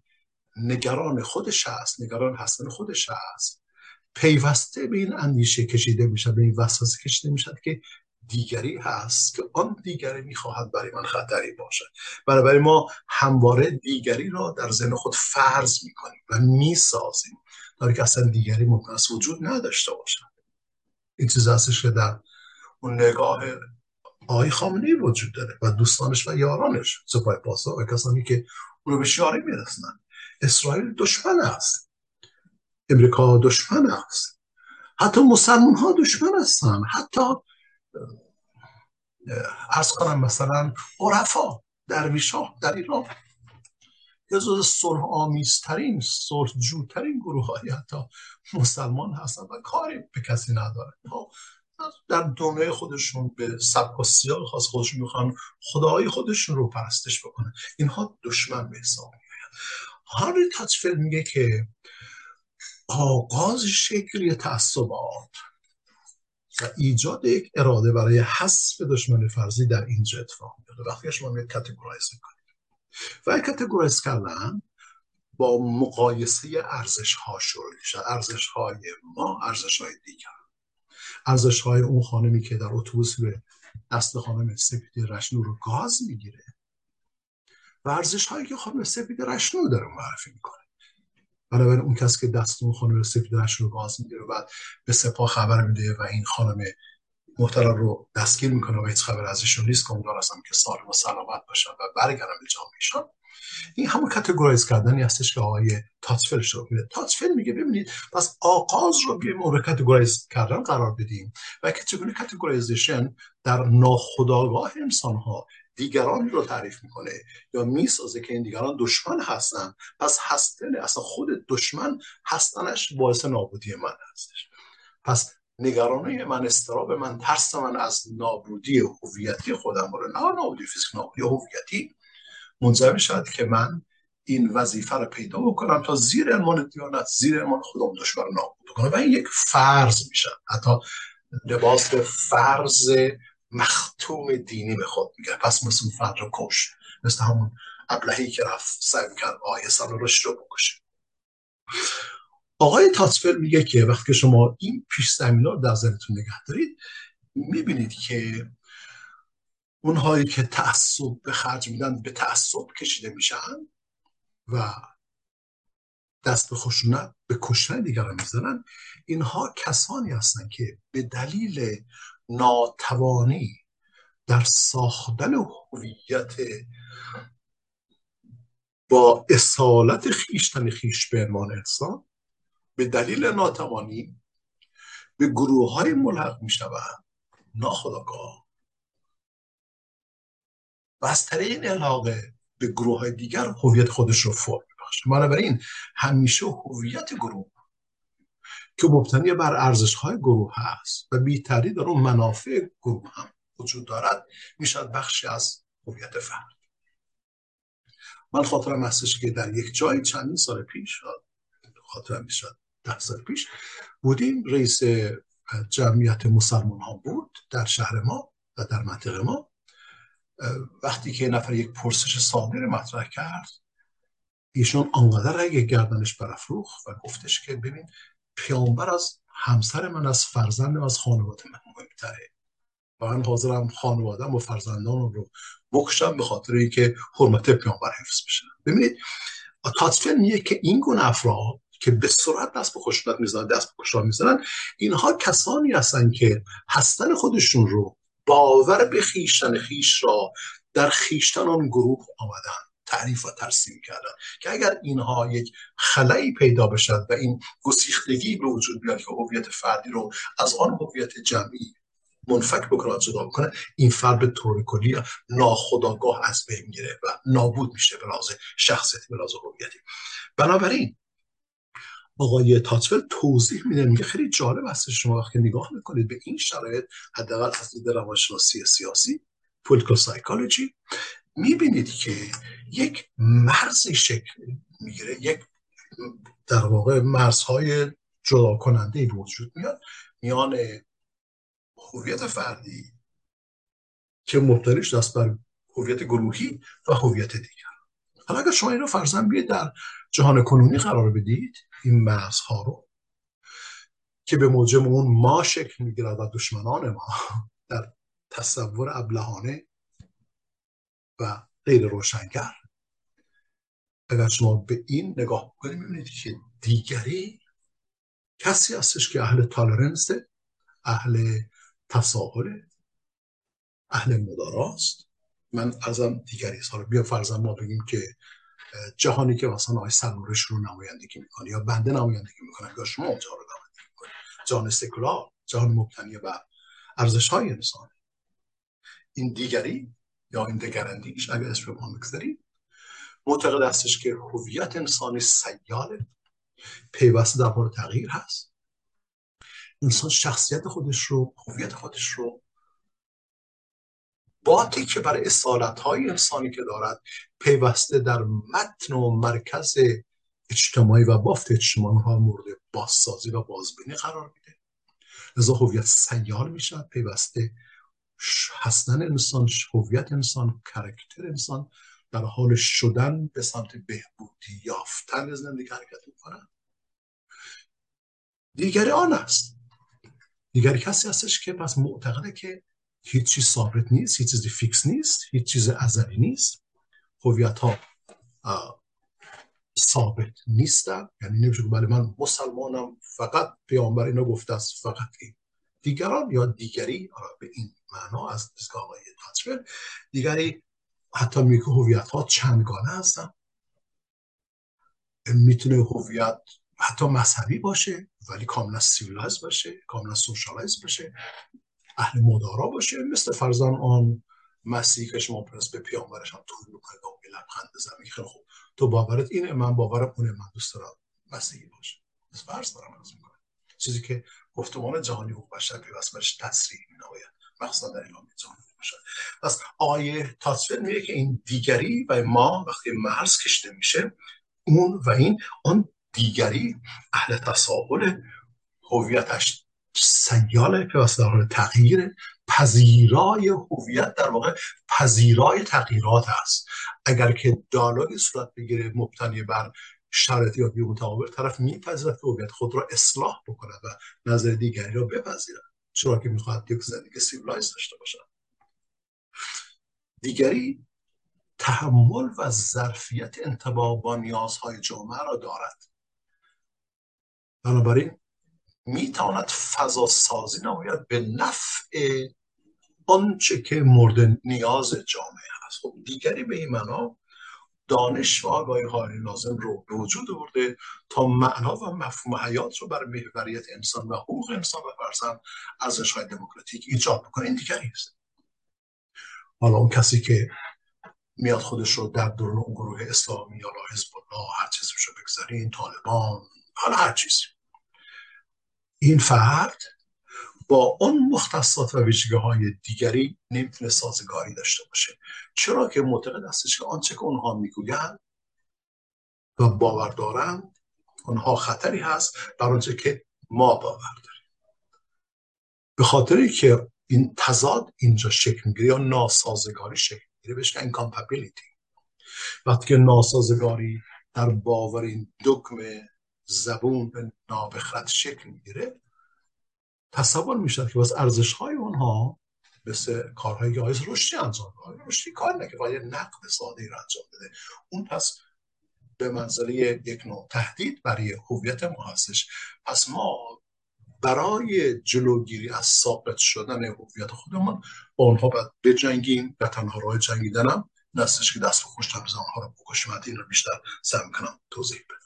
نگران خودش هست نگران هستن خودش هست. پیوسته به این اندیشه کشیده میشه به این وسوسه کشیده میشه که دیگری هست که آن دیگری می‌خواهد برای من خطری باشد. برای ما همواره دیگری را در ذهن خود فرض می‌کنیم و می‌سازیم. در که اصلا دیگری ممکن است وجود نداشته باشد. این چیز هستش که در اون نگاه آقای خامنه وجود داره و دوستانش و یارانش سپاه پاسدار و کسانی که اونو به شیاری میرسنن اسرائیل دشمن است. امریکا دشمن است. حتی مسلمان ها دشمن هستن حتی ارز کنم مثلا عرفا درویش ها در ایران از صلح آمیزترین صلح جوترین گروه های حتی مسلمان هستن و کاری به کسی ندارن. در دنیای خودشون به سبک و سیال خاص خودشون می‌خوان خدای خودشون رو پرستش بکنن. اینها دشمن به حساب هاری تاچفل میگه که آغاز شکلی تعصبات. و ایجاد یک اراده برای حذف دشمن فرضی در اینجا اتفاق میفته وقتی شما میاد کاتگورایز می‌کنید. و کاتگورایز کردن با مقایسه ارزش ها شروع میشه. ارزش های ما ارزش های دیگر. ارزش های اون خانمی که در اتوبوس به دست خانم سپیدی رشنو رو گاز می‌گیره. و ارزش هایی که خانم سپید رشنو داره معرفی می‌کنه. بنابراین اون کسی که دست اون خانم سپید رشنو رو گاز می‌گیره و به سپاه خبر میده و این خانم محترم رو دستگیر می‌کنه و هیچ خبر ازشون نیست که امیدوار هستم که سالم و سلامت باشن و برگردن به جامعهشان این همون categorize کردنی هستش که آقای تاجفل شرح میده. تاجفل میگه ببینید پس آغاز رو بیایم مورد categorize کردن قرار بدیم و که چگونه categorization در ناخودآگاه انسان ها دیگران رو تعریف می‌کنه یا می‌سازه که این دیگران دشمن هستن پس هستن اصلا خود دشمن هستنش باعث نابودی من هستش. پس نگرانی من استراب من ترس من از نابودی هویتی خودم رو نه نابودی فیزیک نابودی هویتی منظر شد که من این وظیفه رو پیدا بکنم تا زیر ارمان دیانت زیر ارمان خودم دشمن نابود کنم و این یک فرض میشه. حتی لباس فرض مختوم دینی به خود میگه. پس مثل فرد رو کش. مثل همون ابلهی که رفت سعی می‌کرد آیه رو رو بکشه. آقای تاتفل میگه که وقتی شما این پیش زمین رو در ذهنتون نگه دارید می‌بینید که اونهایی که تعصب به خرج میدن به تعصب کشیده میشن و دست به خشونت به کشتن دیگران می‌زنن اینها کسانی هستند که به دلیل ناتوانی در ساختن هویت با اصالت خیشتن خیش به عنوان انسان به دلیل ناتوانی به گروه های ملحق می شوند ناخداگاه و از طریق علاقه به گروه های دیگر هویت خودش رو فرم باشه بنابراین همیشه هویت گروه که مبتنی بر ارزش های گروه هست و بی در اون منافع گروه هم وجود دارد می‌شد بخشی از هویت فرد من خاطرم هستش که در یک جای چندین سال پیش خاطرم می‌شد ده سال پیش بودیم. رئیس جمعیت مسلمان ها بود در شهر ما و در منطقه ما. وقتی که نفر یک پرسش ساده مطرح کرد ایشون آنقدر رگ گردنش برافروخت و گفتش که ببین پیامبر از همسر من از فرزند از خانواده من مهمتره. و من حاضرم خانوادم و فرزندان رو بکشم به خاطر اینکه حرمت پیامبر حفظ بشه. ببینید تاتفیل میگه که این گونه افراد که به سرعت دست به خشونت می‌زنن دست به کشتار می‌زنن اینها کسانی هستن که هستن خودشون رو باور به خیشتن خیش را در خیشتن آن گروه آمدن تعریف و ترسیم کردن که اگر اینها یک خلایی پیدا بشد و این گسیختگی به وجود بیاد که هویت فردی رو از آن هویت جمعی منفک بکنه جدا بکنه این فرد به طور کلی ناخداگاه از بین میره و نابود میشه به لحاظ شخصیتی به لحاظ هویتی. بنابراین آقای تاتفل توضیح میده میگه خیلی جالب هست شما وقتی نگاه می‌کنید به این شرایط حداقل از دید روانشناسی سیاسی پولیتیکال سایکولوژی می‌بینید که یک مرزی شکل می‌گیره یک در واقع مرزهای جدا کننده به وجود میاد میان هویت فردی که مبتنیش دست بر هویت گروهی و هویت دیگر. حالا اگر شما این رو فرزن بیاید در جهان کنونی قرار بدید این مرزها رو که به موجب اون ما شکل می‌گیرد و دشمنان ما در تصور ابلهانه و غیر روشنگر. اگر شما به این نگاه بکنید می‌بینید که دیگری کسی هستش که اهل تالرنس اهل تساهل اهل مداراست. من ازم دیگری سال بیا فرضاً ما بگیم که جهانی که مثلا آقای سرمورش رو نمایندگی می‌کنه یا بنده نمایندگی می‌کنه یا شما اونجا رو نمایندگی می‌کنه جهان سکولار جهان مبتنی بر ارزش های انسان. این دیگری یا این دگراندیش اگر اسم ما بگذاریم معتقد هستش که هویت انسانی سیاله. پیوسته در حال تغییر هست. انسان شخصیت خودش رو هویت خودش رو با که بر اصالت های انسانی که دارد پیوسته در متن و مرکز اجتماعی و بافت اجتماعی ها مورد بازسازی و بازبینی قرار میده. لذا هویت سیال می‌شود پیوسته هستن انسان هویت انسان character انسان در حال شدن به سمت بهبودی یافتن زندگی حرکت می‌کنن دیگری آن است. دیگری کسی هستش که پس معتقده که هیچ ثابت نیست هیچ چیزی fix نیست هیچ چیز ازلی نیست. هویت ها ثابت نیستن. یعنی نمیشه که بله من مسلمانم فقط پیامبر اینو گفته است فقط این. دیگران یا دیگری به این معنا از دیدگاه آقای دیگری حتی میگه هویت ها چندگانه هستن. می‌تونه هویت حتی مذهبی باشه ولی کاملا civilize باشه کاملا socialize باشه. اهل مدارا باشه مثل فرزان آن مسیحی که شما پرس به پیامبرش هم توی می‌کنه و لبخند بزنه خیلی خوب. تو باورت اینه من باورم اونه من دوست دارم مسیحی باشه. بس فرض دارم از می‌کنه چیزی که گفتمان جهانی حقوق بشر پیوست برش تصریح می نماید مخصوصا در اعلام جهانی بشر. پس آیه تاصفیل میگه که این دیگری و ما وقتی مرز کشته میشه اون و این آن دیگری اهل تساهل هویتش سیال پیوسته در حال تغییر پذیرای هویت در واقع پذیرای تغییرات است. اگر که دیالوگی صورت بگیره مبتنی بر شرایط یا متقابل طرف میپذیرد که هویت خود را اصلاح بکنه و نظر دیگری را بپذیرد. چرا که می‌خواهد یک زندگی civilize داشته باشد. دیگری تحمل و ظرفیت انطباق با نیازهای جامعه را دارد. بنابراین می‌تواند فضا سازی نماید به نفع آنچه که مورد نیاز جامعه هست. خب دیگری به این معنا دانش و آگاهی های لازم رو به وجود آورده تا معنا و مفهوم حیات رو برای محوریت انسان و حقوق انسان و فرزن ارزش های دموکراتیک ایجاد بکنه. این دیگری است حالا اون کسی که میاد خودش رو در درون اون گروه اسلامی یا حزب الله هر چیزی رو بگذارین طالبان حالا هر چیزی. این فرد با اون مختصات و ویژگی های دیگری نمی‌تونه سازگاری داشته باشه. چرا که معتقد هستش که آنچه که اونها می‌گویند و باور دارند اونها خطری هست بر آنچه که ما باور داریم. به خاطری که این تضاد اینجا شکل می‌گیره یا ناسازگاری شکل می‌گیره بهش اینکامپابیلیتی وقتی که ناسازگاری در باور این دکم زبون به نابخرد شکل می‌گیره تصور می‌شد که باز ارزش های اونها مثل کارهایی که آیز رشدی انجام داد. رشدی کار نکه باید نقد ساده را انجام بده. اون پس به منزله یک نوع تهدید برای هویت ما هستش. پس ما برای جلوگیری از ثابت شدن هویت خودمون با اونها باید بجنگیم و تنها راه جنگیدن هم نستش که دست به خوش آنها رو بکشیم. این رو بیشتر سعی می‌کنم توضیح بدم.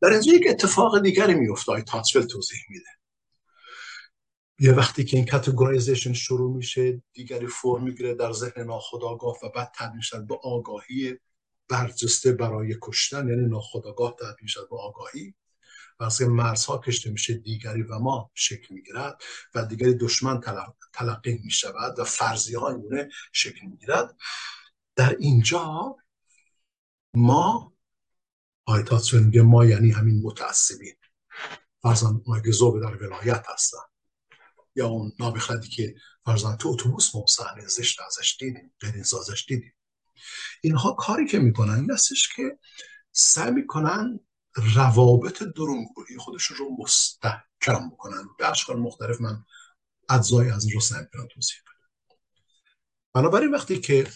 در اینجا یک اتفاق دیگری میفته های تاچفل توضیح میده. یه وقتی که این کاتگورایزیشن شروع میشه دیگری فرم می‌گیره در ذهن ناخودآگاه و بعد تبدیل شد به آگاهی برجسته برای کشتن یعنی ناخودآگاه تبدیل شد به آگاهی. وقتی مرزها کشته میشه دیگری و ما شکل می‌گیرد و دیگری دشمن تلقی می‌شود و فرضی های شکل می‌گیرد. در اینجا ما آیتات میگه ما یعنی همین متعصبین. فرزن زوب در ولایت هستن؟ یا اون نابخردی که فرزن تو اتوبوس ما صحنه زشت ازش دیدیم غیر ازش دیدیم. اینها کاری که می‌کنن این استش که سعی می‌کنن روابط درونگروهی خودشون رو مستحکم بکنن. به اشکال مختلف من اجزای از این رو سعی می‌کنم توضیح بدم. بنابراین وقتی که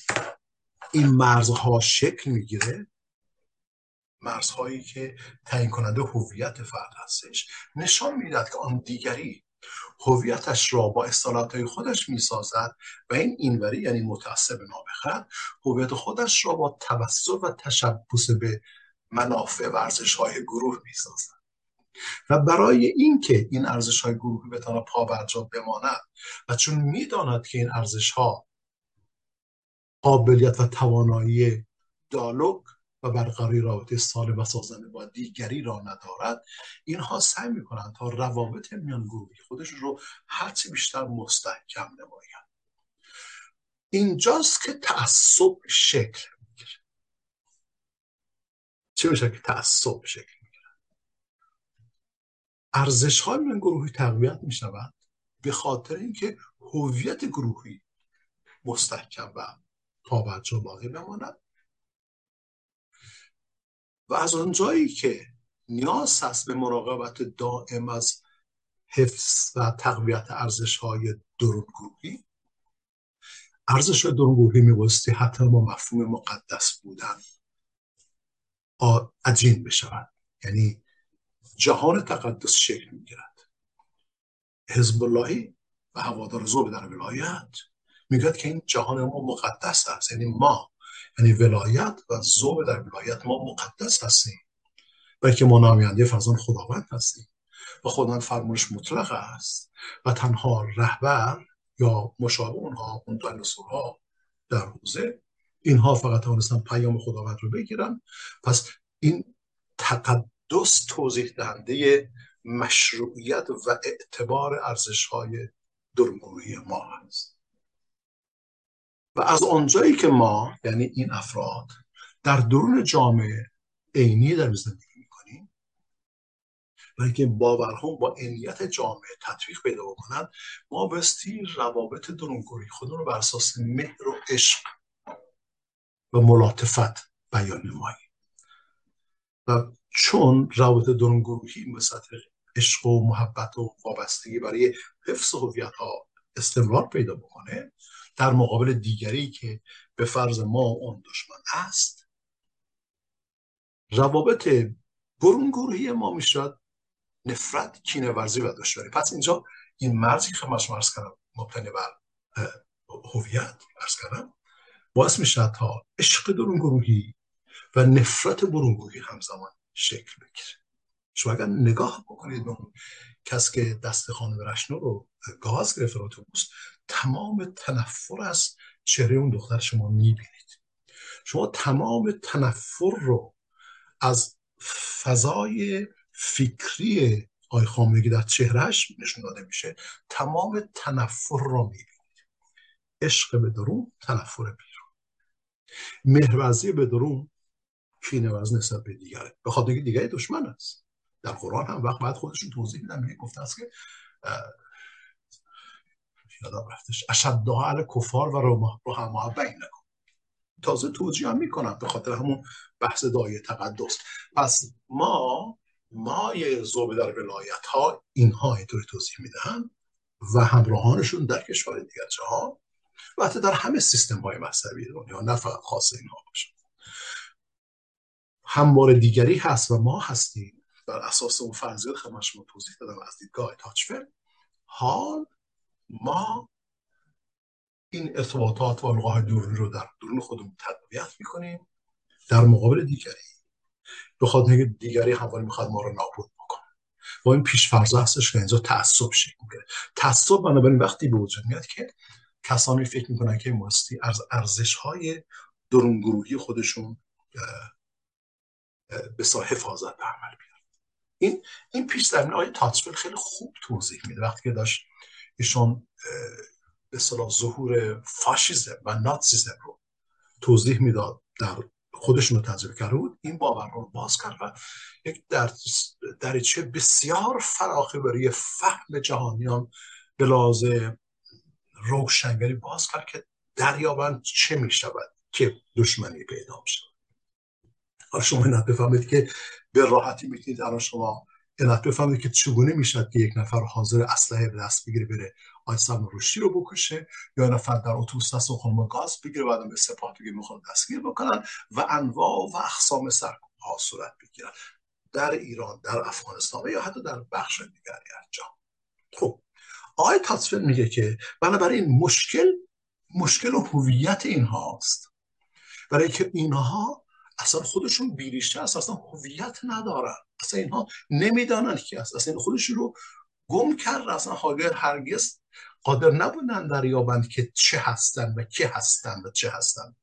این مرزها شکل می‌گیره مرزهایی که تعیین کننده هویت فرد هستش. نشان می‌دهد که آن دیگری هویتش را با اصطلاحات خودش می‌سازد و این اینوری یعنی متعصب نابخرد هویت خودش را با توسط و تشبس به منافع و های گروه می‌سازد. و برای اینکه این ارزش های گروهی بتواند پا بر جا بماند و چون می‌داند که این ارزش ها قابلیت و توانایی دالوگ و برقراری رابطه سالم و سازنده با دیگری را ندارد اینها سعی می‌کنند تا روابط میان گروهی خودشون رو هرچی بیشتر مستحکم نمایند. اینجاست که تعصب شکل می‌گیره. چه میشه که تعصب شکل می‌گیره؟ ارزش های میان گروهی تقویت می‌شود به خاطر اینکه هویت گروهی مستحکم و پابرجا باقی بماند. و از آنجایی که نیاز هست به مراقبت دائم از حفظ و تقویت ارزش های درونگروهی ارزش درونگروهی میبایستی حتی با مفهوم مقدس بودن عجین بشود. یعنی جهان تقدس شکل می‌گیرد. حزب اللهی و هوادار زوب در ولایت می‌گوید که این جهان ما مقدس است. یعنی ما یعنی ولایت و زوب در ولایت ما مقدس هستیم. بلکه ما نامینده فرزان خداوند هستیم. و خداوند فرمونش مطلق است. و تنها رهبر یا مشابه اونها اون ها در حوزه اینها فقط توانستن پیام خداوند رو بگیرن پس این تقدس توضیح دهنده مشروعیت و اعتبار ارزش های ما هست و از آنجایی که ما یعنی این افراد در درون جامعه عینی در زندگی می‌کنیم و اینکه باورها با عینیت جامعه تطبیق پیدا بکنند ما بستی روابط درونگوری خودمون رو بر اساس مهر و عشق و ملاطفت بیان نماییم. و چون روابط درونگروهی مثل عشق و محبت و وابستگی برای حفظ هویت ها استمرار پیدا بکنه در مقابل دیگری که به فرض ما اون دشمن است. روابط برون گروهی ما می‌شد نفرت کینه ورزی و دشمنی پس اینجا این مرزی که من ارز کردم مبتنی بر هویت ارز کردم باعث میشه تا عشق درون گروهی و نفرت برون گروهی همزمان شکل بگیره. شما اگر نگاه بکنید به اون کس که دست خانم رشنو رو گاز گرفت اتوبوس تمام تنفر از چهره اون دختر شما می‌بینید. شما تمام تنفر رو از فضای فکری آی خامنگی در چهرهش نشون داده میشه تمام تنفر رو می‌بینید. عشق به درون تنفر بیرون. مهرورزی به درون کینه ورز نسبت به دیگره به خاطر دیگری دشمن است. در قرآن هم وقت بعد خودشون توضیح میدن میگه گفته است که یادم رفتش. اشد علی کفار و رو هم بینکم تازه توجیه هم می‌کنم به خاطر همون بحث دایه تقدس. پس ما مای زوبه در ولایت ها اینها اینطوری توضیح میدن و همراهانشون در کشور دیگر جهان. و حتی در همه سیستم های مذهبی دنیا نه فقط خاص اینها باشه. هموار دیگری هست و ما هستیم. بر اساس اون فرضیات خدمت شما توضیح دادم از دیدگاه تاچفل حال ما این ارتباطات و القاه درونی رو در درون خودمون تقویت می‌کنیم در مقابل دیگری. به خاطر دیگری همواره می‌خواد ما رو نابود بکنه. و این پیش فرض هستش که اینجا تعصب شکل می‌گیره. تعصب بنابراین وقتی به وجود میاد که کسانی فکر می‌کنن که ماستی از ارزش های درون گروهی خودشون به صاحب حفاظت به عمل بیارن. این این پیش زمینه های تاتسفل خیلی خوب توضیح میده. وقتی که داشت ایشون به صلاح ظهور فاشیزم و ناتسیزم رو توضیح می‌داد در خودشون رو تجربه کرده بود. این باور رو باز کرد و یک در دریچه بسیار فراخی برای فهم جهانیان به لازم روشنگری باز کرد که دریابند چه می شود که دشمنی پیدا می شود شما اینت بفهمید که به راحتی می‌تونید الان شما اینت بفهمید که چگونه می‌شد که یک نفر حاضر اسلحه به دست بگیره بره سلمان رشدی رو بکشه یا نفر در اتوبوس دست خانم گاز بگیره بعدم به سپاه بگیره می‌خوان دستگیر بکنن و انواع و اقسام ها صورت بگیرن. در ایران در افغانستان یا حتی در بخش دیگری از جهان. خب آقای تاتسفل میگه که بنابراین مشکل مشکل و هویت اینهاست. برای که اینها اصلا خودشون بیریشته است اصلا هویت ندارن. اصلا اینها نمی‌دانند که است اصلا خودشون رو گم کرد. اصلا هاگر هرگز قادر نبودن دریابند که چه هستن و که هستن و چه هستن.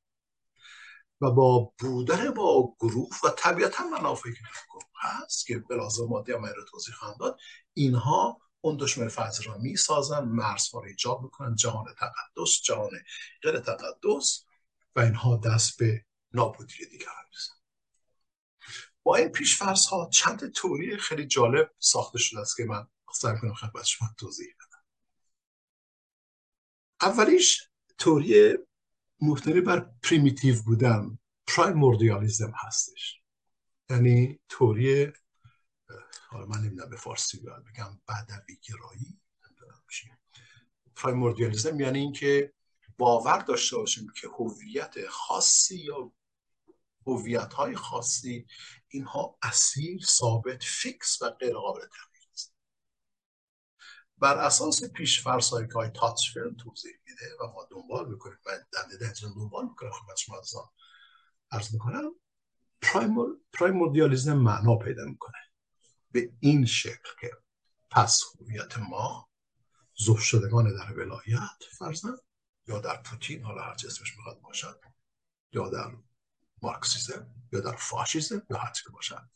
و با بودن با گروه و طبیعتا منافعی که گروه هست که بلازم مادی هم توضیح خواهم داد اینها اون دشمن فرض را می سازن مرزها را ایجاب می‌کنن جهان تقدس جهان غیر تقدس و اینها دست به نابودی دیگر میزن با این پیش ها چند تئوری خیلی جالب ساخته شده است که من سعی کنم خدمت شما توضیح بدم. اولیش تئوری مبتنی بر primitive بودن primordialism هستش. یعنی تئوری حالا من نمی‌دونم به فارسی باید بگم بدوی گرایی primordialism یعنی اینکه باور داشته باشیم که هویت خاصی یا هویت های خاصی اینها اصیل ثابت fix و غیر قابل است. بر اساس پیش فرض هایی که های تاجفل توضیح میده و ما دنبال می‌کنیم من در دنبال می‌کنم خدمت شما عرض می‌کنم معنا پیدا می‌کنه. به این شکل که پس هویت ما زوف شدگان در ولایت فرزن یا در پوتین حالا هر اسمش می‌خواد باشد یا در مارکسیزم یا در فاشیزم یا هر که باشد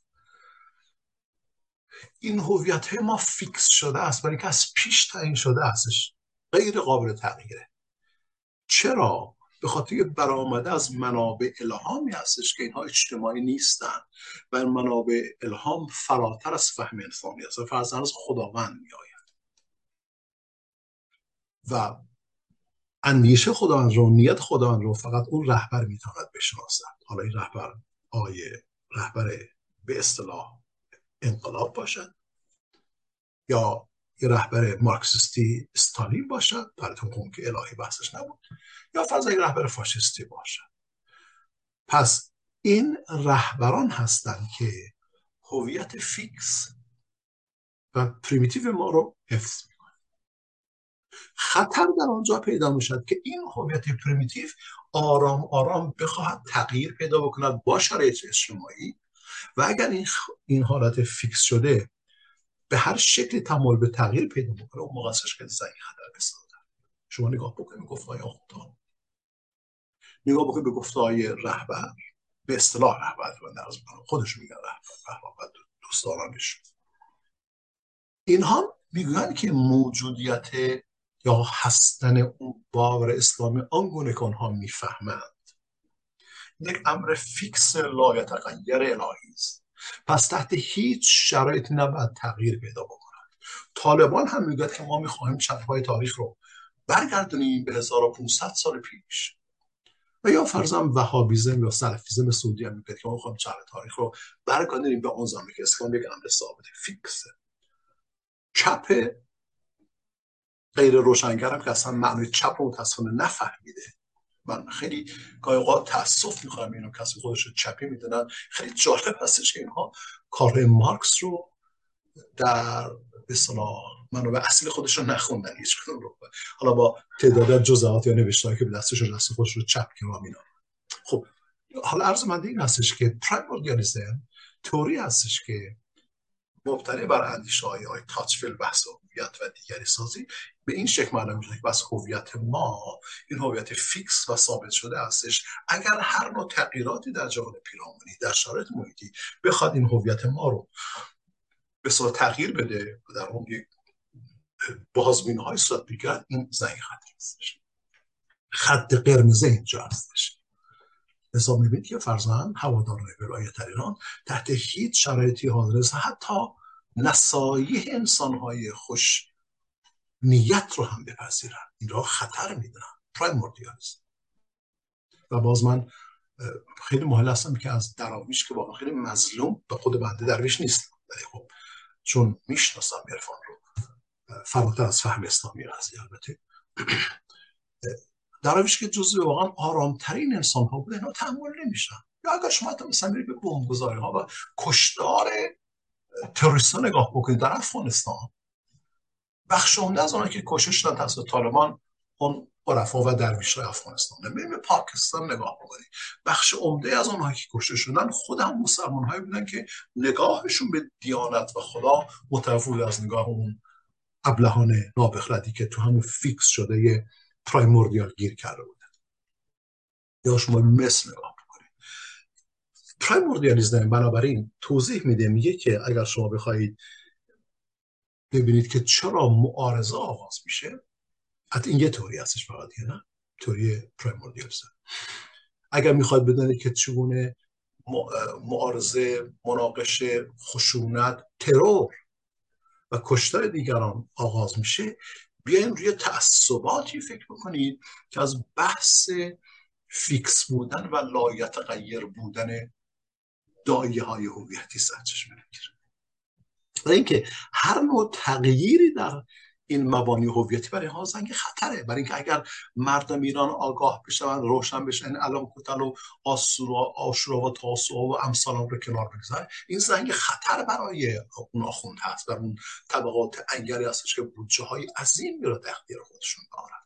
این هویت ما فیکس شده است برای که از پیش تعیین شده استش غیر قابل تغییره. چرا؟ به خاطر برآمده از منابع الهامی هستش که اینها اجتماعی نیستن و منابع الهام فراتر از فهم انسانی هست و فرزن از خداوند می آید و اندیشه خداوند رو نیت خداوند رو فقط اون رهبر می‌تواند بشناسد. حالا این رهبر آیه رهبر به اصطلاح انقلاب باشد یا یه رهبر مارکسیستی استالین باشد براتون کن که الهی بحثش نبود یا یک رهبر فاشیستی باشد. پس این رهبران هستند که هویت fix و primitive ما رو حفظ خطر در آنجا پیدا می‌شد که این هویت primitive آرام آرام بخواهد تغییر پیدا بکند با شرایط اجتماعی. و اگر این, این حالت fix شده به هر شکلی تمایل به تغییر پیدا می‌کنه اون موقع که زنگ خطر بسازه شما نگاه بکنید گفته های آخوندان نگاه بکنید به گفته های رهبر به اصطلاح رهبر خودش میگن رهبر دوستانانش اینها می‌گویند که موجودیت یا هستن اون باور اسلامی آنگونه که آنها می‌فهمند. یک امر fix لایتغیر الهی است. پس تحت هیچ شرایطی نباید تغییر پیدا بکنند طالبان هم می‌گوید که ما می‌خواهیم چپهای تاریخ رو برگردونیم به 1500 سال پیش. و یا فرضاً وهابیزم یا سلفیزم سعودی هم میگه که ما می‌خوایم چپ تاریخ رو برگردونیم به اون زمانی که اسلام یک امر ثابت فیکسه چپ غیر روشنگرم که اصلا معنی چپ رو متاسفانه نفهمیده. من خیلی گاهی اوقات تاسف می‌خوام اینو کسی خودش رو چپی می‌دونن خیلی جالب هستش که اینها کار مارکس رو در به اصل خودش رو نخوندن هیچ رو. حالا با تعداد جزئیات یا نوشتهایی که به دستش دست خودش رو چپ که اینا خب حالا عرض من این هستش که پرایموردیالیسم توری هستش که مبتنی بر اندیشه های تاچفیل بحث هویت و دیگری سازی به این شکل معلوم میشه که بس هویت ما این هویت فیکس و ثابت شده هستش. اگر هر نوع تغییراتی در جهان پیرامونی در شرایط محیطی بخواد این هویت ما رو به صورت تغییر بده و در اون یک های صورت بگیرد این زنگ خط هستش. خط قرمزه اینجا هستش. لذا می‌بینید که فرزن هواداران ولایت ایران تحت هیچ شرایطی حاضر است حتی نصایح انسانهای خوش نیت رو هم بپذیرن. این را خطر می‌دونن. پرایموردیالیسم و باز من خیلی محل هستم که از دراویش که واقعا خیلی مظلوم به خود بنده درویش نیست ولی خب چون می‌شناسم عرفان رو فراتر از فهم اسلامی قضیه البته. دراویش که جزو واقعا آرامترین انسان ها بوده اینا تحمل نمیشن. یا اگر شما حتی مثلا به بمبگذاری ها و کشتار تروریست نگاه بکنید در افغانستان بخش عمده از آنها که کشته شدن توسط طالبان اون عرفا و درویش های افغانستان. بریم به پاکستان نگاه بکنید. بخش عمده از آنها که کشته شدن خود هم مسلمان هایی بودن که نگاهشون به دیانت و خدا متفاوت از نگاه اون ابلهان نابخردی که تو همون fix شده یه primordial گیر کرده بودن یا شما مثل نگاه primordialism بنابراین توضیح میده میگه که اگر شما بخواهید ببینید که چرا معارضه آغاز میشه حتی این یه تئوری هستش فقط نه؟ تئوری primordialism. اگر می‌خواید بدونید که چگونه معارضه مناقشه خشونت ترور و کشتار دیگران آغاز میشه بیاین روی تعصباتی فکر بکنید که از بحث fix بودن و لایتغیر بودن دایه های هویتی سرچشمه می‌گیره و اینکه هر نوع تغییری در این مبانی هویتی برای ها زنگ خطره. برای اینکه اگر مردم ایران آگاه بشن روشن بشن الان کوتل و آسورا و تاسوعا و امثال رو کنار بگذاره این زنگ خطر برای اون آخوند هست. در اون طبقات انگری هستش که بودجه های عظیمی رو در خودشون دارن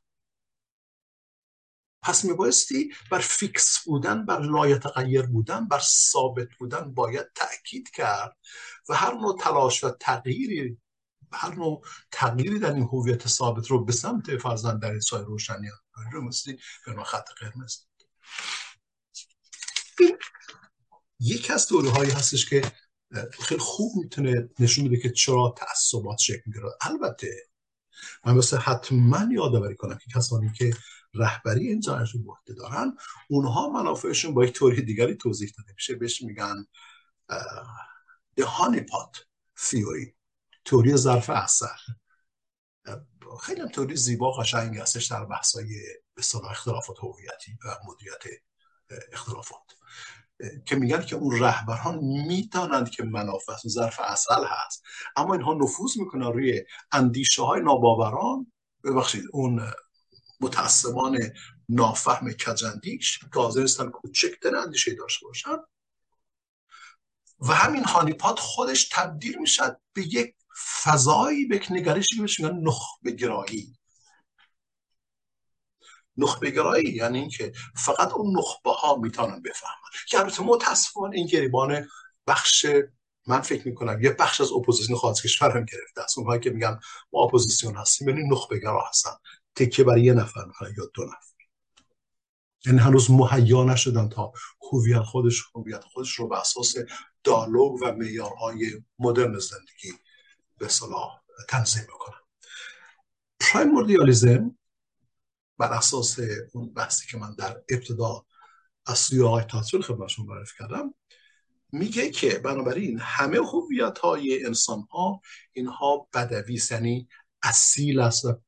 پس میبایستی بر فیکس بودن بر لایتغیر بودن بر ثابت بودن باید تاکید کرد و هر نوع تلاش و تغییری هر نوع تغییری در این هویت ثابت رو به سمت فرزند در سای روشنی رو مثلی به خط قرمز. یک از دوره هایی هستش که خیلی خوب می‌تونه نشون بده که چرا تعصبات شکل می‌گیره. البته من مثل حتما یادآوری کنم که کسانی که رهبری این جایش رو دارن. اونها منافعشون با یک طوری دیگری توضیح داده میشه. بهش میگن the honeypot theory توری ظرف اصل خیلی هم توری زیبا قشنگ هستش در بحثای به اختلافات هویتی و مدیریت اختلافات. که میگن که اون رهبران می‌دانند که منافع ظرف اصل هست. اما اینها نفوذ می‌کنن روی اندیشه های ناباوران. ببخشید اون متعصبان نافهم کجندیش که حاضر نیستن کوچکتر اندیشه داشته باشن و همین هانیپاد خودش تبدیل می‌شد به یک فضایی به نگرشی که میگن نخبه گرایی نخبه گرایی یعنی اینکه فقط اون نخبه ها می‌تونن بفهمن. که البته متاسفانه این گریبان بخش من فکر می‌کنم یه بخش از اپوزیسیون خارج کشور هم گرفته است. اونهایی که میگن ما اپوزیسیون هستیم یعنی نخبه گرا هستن. تکه برای یه نفر یا دو نفر. یعنی هنوز مهیا نشدن تا هویت خودش هویت خودش رو به اساس دیالوگ و معیارهای مدرن زندگی به اصطلاح تنظیم بکنن primordialism بر اساس اون بحثی که من در ابتدا از سوی آقای تاطول خدمتشون معرفی کردم میگه که بنابراین همه هویت های انسان ها اینها بدوی یعنی اصیل است و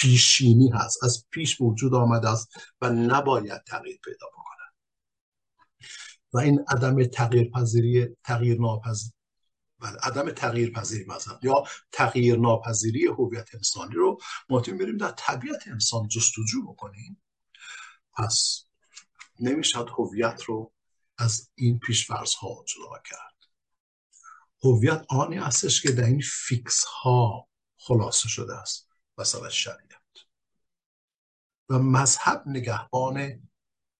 پیشینی هست از پیش وجود آمده است و نباید تغییر پیدا بکنه و این عدم تغییر پذیری تغییر ناپذیر بله عدم تغییر پذیری مذهب یا تغییر ناپذیری هویت انسانی رو ما بریم در طبیعت انسان جستجو بکنیم. پس نمی‌شد هویت رو از این پیشفرض ها جدا کرد. هویت آنی هستش که در این fix ها خلاصه شده است. مثلا شریعت و مذهب نگهبان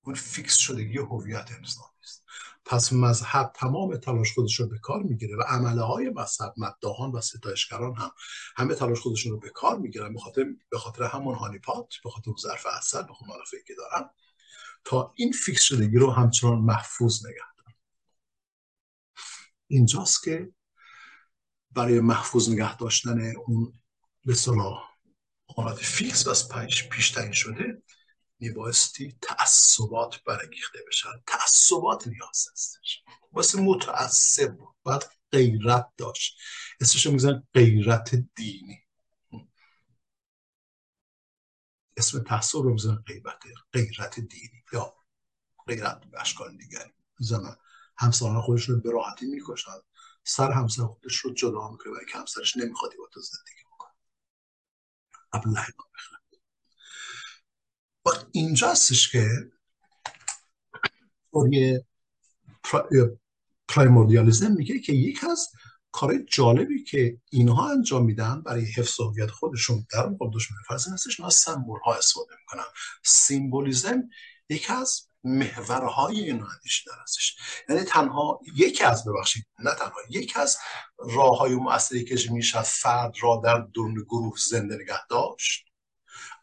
اون fix شدگی هویت انسانی است پس مذهب تمام تلاش خودش رو به کار می‌گیره و عمله های مذهب مداحان و ستایشگران هم همه تلاش خودشون رو به کار می‌گیرن به خاطر به خاطر همون honeypot به خاطر ظرف عسل به خاطر که دارن. تا این fix شدگی رو همچنان محفوظ نگه دارن. اینجاست که برای محفوظ نگه داشتن اون به اصطلاح حالت fix و پیش تعیین شده میبایستی تعصبات برانگیخته بشن تعصبات نیاز هستش. واسه متعصب بود. باید غیرت داشت. اسمش میگذن غیرت دینی. اسم تعصب رو میزن غیرت غیرت دینی. یا غیرت به اشکال دیگری. زمان همسران خودش رو به راحتی می‌کشن. سر همسر خودش رو جدا می‌کنه. و که همسرش نمی‌خواد با تو زندگی بکنه عبدالله و اینجا هستش که primordialism میگه که یک از کار جالبی که اینها انجام میدن برای حفظ هویت خودشون در مقابل دشمن فرضی هستش اینا سمبول ها استفاده می‌کنن symbolism یکی از محورهای این هستش یعنی تنها یکی از ببخشید نه تنها یکی از راه های مؤثری که میشه فرد را در درون گروه زنده نگه داشت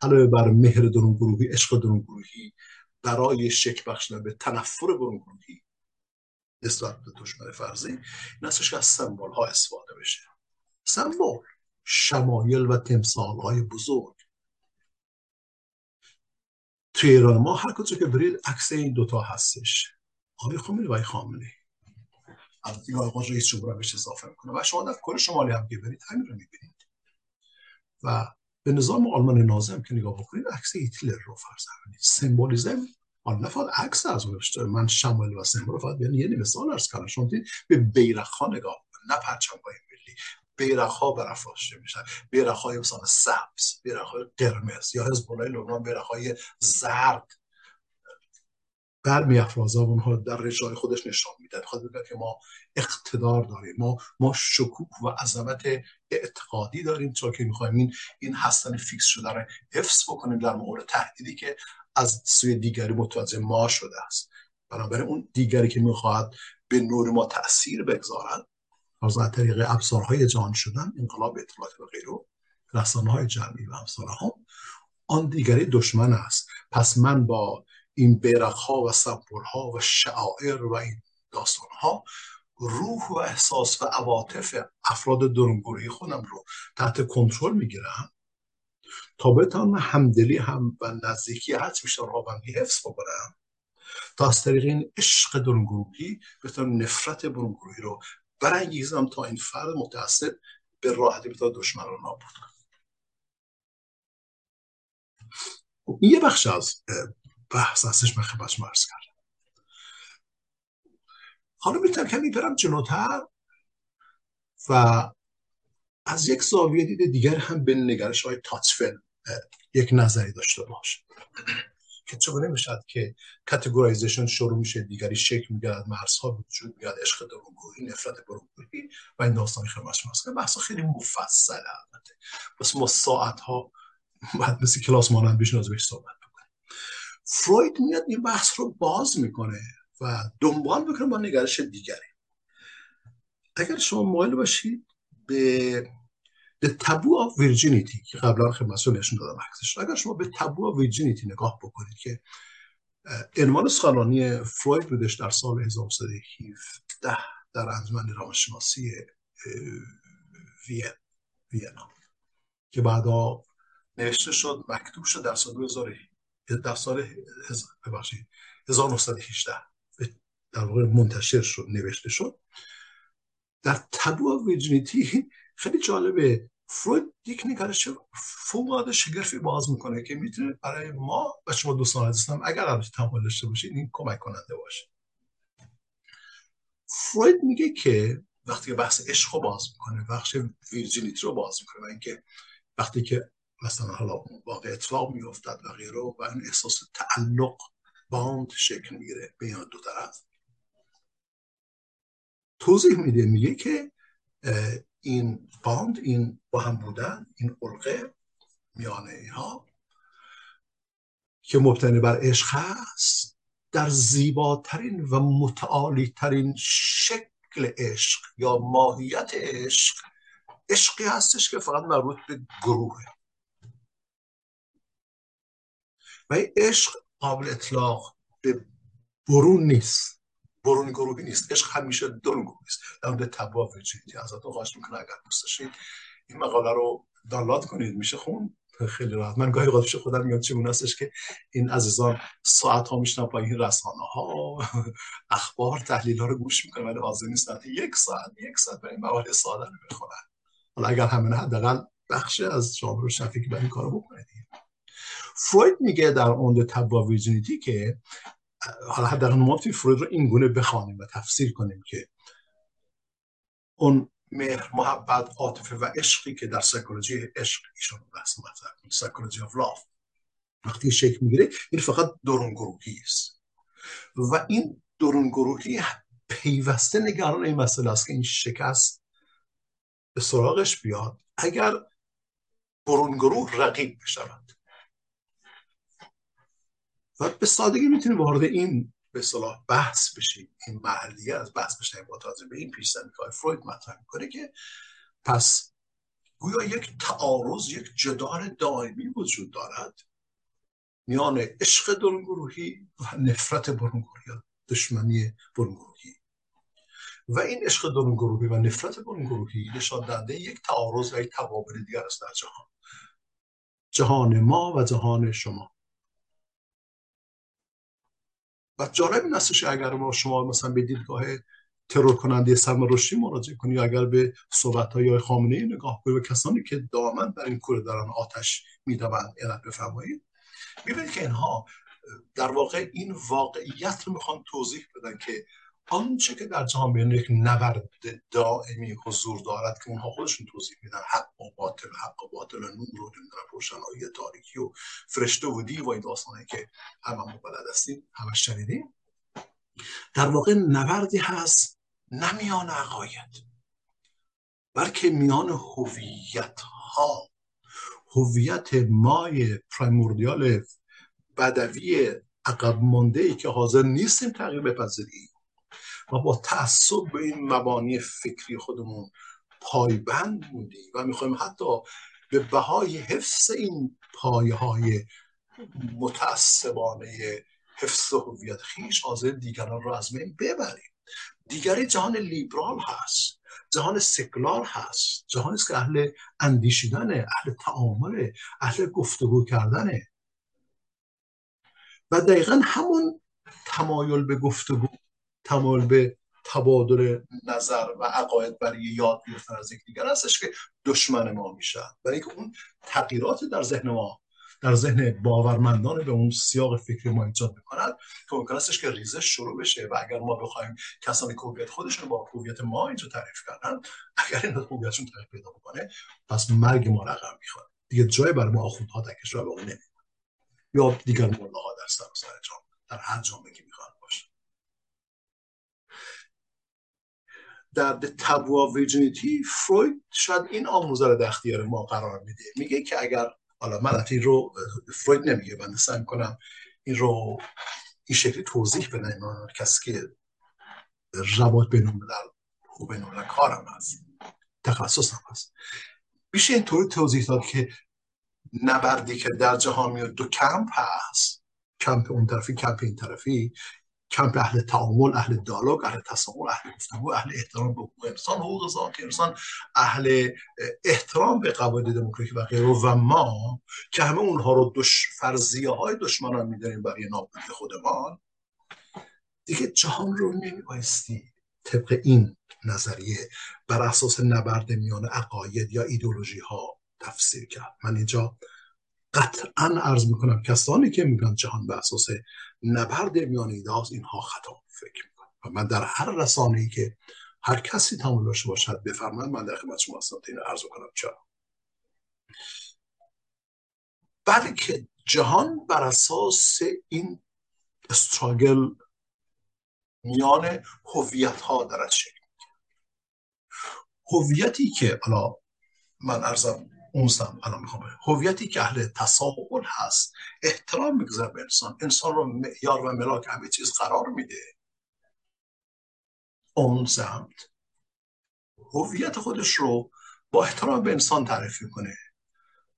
علاوه بر مهر درون گروهی عشق درون گروهی برای شک بخشیدن به تنفر درون گروهی نسبت به دشمن فرضی این هستش که از سمبول ها استفاده بشه. سمبول شمایل و تمثال های بزرگ. توی ایران ما هر کجا که برید عکس این دوتا هستش. آقای خامنه‌ای و آقای خامنه‌ای. البته آقای رئیس جمهور بهش اضافه می‌کنه و شما در کل شمالی هم که برید همین رو می‌بینید. و به نظام آلمان نازم که نگاه بکنید عکس هیتلر رو فرض کنید. سمبولیزم حالا نفاد عکس از من شمال و سمبول فقط بیان یه مثال ارز کردم. شما به بیرق ها نگاه نه پرچم ملی. بیرق ها برافراشته میشن. بیرق های مثلا سبز بیرق های قرمز یا حزب الله لبنان بیرق های زرد. برمی افرازه اونها در رجای خودش نشان میده خواهد بگه که ما اقتدار داریم. ما ما شکوک و عظمت اعتقادی داریم. چون که می‌خوایم این این هستن فیکس شده رو حفظ بکنیم در مورد تهدیدی که از سوی دیگری متوجه ما شده است. بنابراین اون دیگری که می‌خواهد به نور ما تاثیر بگذارد از طریق ابزارهای جان شدن انقلاب اطلاعات و غیره رسانه های جمعی و همسانه ها آن دیگری دشمن است. پس من با این بیرق ها و سمبول ها و شعائر و این داستان ها روح و احساس و عواطف افراد درونگروهی خودم رو تحت کنترل می‌گیرم تا بتانم همدلی هم و نزدیکی هر بیشتر را هم حفظ بکنم. تا از طریق این عشق درونگروهی بتونم نفرت درونگروهی رو برانگیزم تا این فرد متعصب به راحتی بتونه دشمن رو نابود این یه بخش از بحث هستش من خدمت مرز کردم. حالا می‌تونم کمی برم جلوتر و از یک زاویه دید دیگر هم به نگرش های تاتفل یک نظری داشته باشه که چگونه می‌شد که کاتگورایزیشن شروع میشه دیگری شکل میگرد مرزها به وجود میاد عشق درونگویی نفرت برونگویی و این داستان خدمت شما بحث خیلی مفصل البته. بس ما ساعت ها بعد مثل کلاس مانند بیش از بهش صحبت بکنیم. فروید میاد این بحث رو باز می‌کنه و دنبال می‌کنه با نگرش دیگری. اگر شما مایل باشید به The Taboo of Virginity که قبلا خدمتتون نشون دادم عکسش اگر شما به Taboo of Virginity نگاه بکنید که عنوان سخنرانی فروید بودش در سال 1917 در انجمن روانشناسی وین وینا که بعدا نوشته شد مکتوب شد در سال 2000 در سال ببخشید 1918 در واقع منتشر شد نوشته شد. در تبو ویرجینیتی <laughs> خیلی جالبه. فروید یک نگرش فوق شگرفی باز می‌کنه که می‌تونه برای ما و شما دوستان عزیزم اگر البته تمایل داشته باشید این کمک کننده باشه. فروید میگه که وقتی که بحث عشق رو باز می‌کنه بخش ویرجینیتی رو باز می‌کنه و اینکه وقتی که مثلا حالا واقع اطلاق میافتد و غیره و این احساس تعلق باند شکل می‌گیره بین دو طرف. توضیح میده میگه که این باند این با هم بودن این علقه میانه اینها که مبتنی بر عشق هست در زیباترین و متعالی ترین شکل عشق یا ماهیت عشق عشقی هستش که فقط مربوط به گروهه و عشق قابل اطلاق به برون نیست. برون گروهی نیست. عشق همیشه درون گروهی است در مورد تبا وجودی ازتون خواهش می‌کنه؟ اگر دوست این مقاله رو دانلود کنید. میشه خون خیلی راحت. من گاهی اوقات خودم میاد چه هستش که این عزیزان ساعت ها میشنن با این رسانه ها. اخبار تحلیل ها رو گوش می‌کنن ولی حاضر نیستن. یک ساعت یک ساعت برای مقاله ساده رو بخونن. حالا اگر همه حداقل بخش از جامعه رو شفی که این کارو بکنه فروید میگه در اون تبا ویژنیتی که حالا حداقل ما فروید رو این گونه بخوانیم و تفسیر کنیم که اون مهر محبت عاطفه و عشقی که در سایکولوژی عشق ایشون بحث مطرح سایکولوژی اف لاف. وقتی شکل می‌گیره این فقط درون گروهی است. و این درون گروهی پیوسته نگران این مسئله است که این شکست به سراغش بیاد اگر برون گروه رقیب بشود. به سادگی می‌تونیم وارد این به صلاح بحث بشیم. این محلیه از بحث بشیم با تازه به این پیش که فروید مطرح می‌کنه که پس گویا یک تعارض یک جدال دائمی وجود دارد میان عشق درونگروهی و نفرت برونگروهی دشمنی برونگروهی و این عشق درونگروهی و نفرت برونگروهی نشان دهنده یک تعارض و یک تقابل دیگر است در جهان. جهان ما و جهان شما. و جالب این استش اگر ما شما مثلا به دیدگاه ترور کننده سلمان رشدی مراجعه کنید یا اگر به صحبت های خامنه ای نگاه کنید و کسانی که دائما بر این کوره دارن آتش می‌دوند علت بفرمایید. می‌بینید که اینها در واقع این واقعیت رو می‌خوان توضیح بدن که آنچه که در بین یک نبرد دائمی حضور دارد که اونها خودشون توضیح میدن حق و باطل حق و باطل نور و نمی‌دونم روشنایی تاریکی و فرشته و دیو و این داستانه که همه مبلد هستیم همه شنیدیم. در واقع نبردی هست نه میان عقاید بلکه میان هویت ها هویت مای پرایموردیال بدوی عقب مانده ای که حاضر نیستیم تغییر بپذیریم. و با تعصب به این مبانی فکری خودمون پایبند بودیم و می‌خوایم حتی به بهای حفظ این پایه های متعصبانه حفظ هویت خیش حاضر دیگران رو از بین ببریم. دیگری جهان لیبرال هست جهان سکلار هست جهانی است که اهل اندیشیدنه اهل تعامل اهل گفتگو کردنه و دقیقا همون تمایل به گفتگو تمایل به تبادل نظر و عقاید برای یاد گرفتن از یکدیگر هستش که دشمن ما میشن. برای اینکه اون تغییرات در ذهن ما در ذهن باورمندان به اون سیاق فکری ما ایجاد می‌کنند که ممکن استش که ریزش شروع بشه و اگر ما بخوایم کسانی که هویت خودشون با هویت ما اینجا تعریف کردن اگر این هویتشون تعریف پیدا بکنه پس مرگ ما رقم می‌خواد. دیگه جای برای ما آخوندها در کشور باقی نمیمونه. یا دیگر ملاها در سر در هر جامعه که می‌خواد در تبوا ویژنیتی فروید شاید این آموزه رو در اختیار ما قرار میده. میگه که اگر حالا من این رو فروید نمیگه من سعی کنم این رو این شکلی توضیح بدم. کسی که روابط بین الملل و بین کارم هست. تخصصم هست. میشه اینطوری توضیح داد که نبردی که در جهان میاد دو کمپ هست. کمپ اون طرفی کمپ این طرفی. کمپ اهل تعامل اهل دیالوگ اهل تصامل اهل گفتگو اهل احترام به حقوق انسان حقوق ذات انسان اهل احترام به قواعد دموکراتیک و غیره. و ما که همه اونها رو دش فرضیه های دشمنان میداریم برای نابودی خودمان دیگه جهان رو نمیبایستی طبق این نظریه بر اساس نبرد میان عقاید یا ایدولوژی ها تفسیر کرد. من اینجا قطعا عرض می‌کنم کسانی که میگن جهان به اساس نبرد میان ایداز اینها خطا فکر می‌کنم و من در هر رسانه ای که هر کسی تمام داشته باشد بفرمایید من در خدمت شما هستم این عرض کنم چرا؟ بلکه جهان بر اساس این استراگل میان هویت ها دارد شکل هویتی که حالا من ارزم اونستم الان می‌خوام هویتی که اهل تساهل هست احترام می‌گذاره به انسان. انسان رو معیار و ملاک همه چیز قرار میده. اون سمت. هویت خودش رو با احترام به انسان تعریف کنه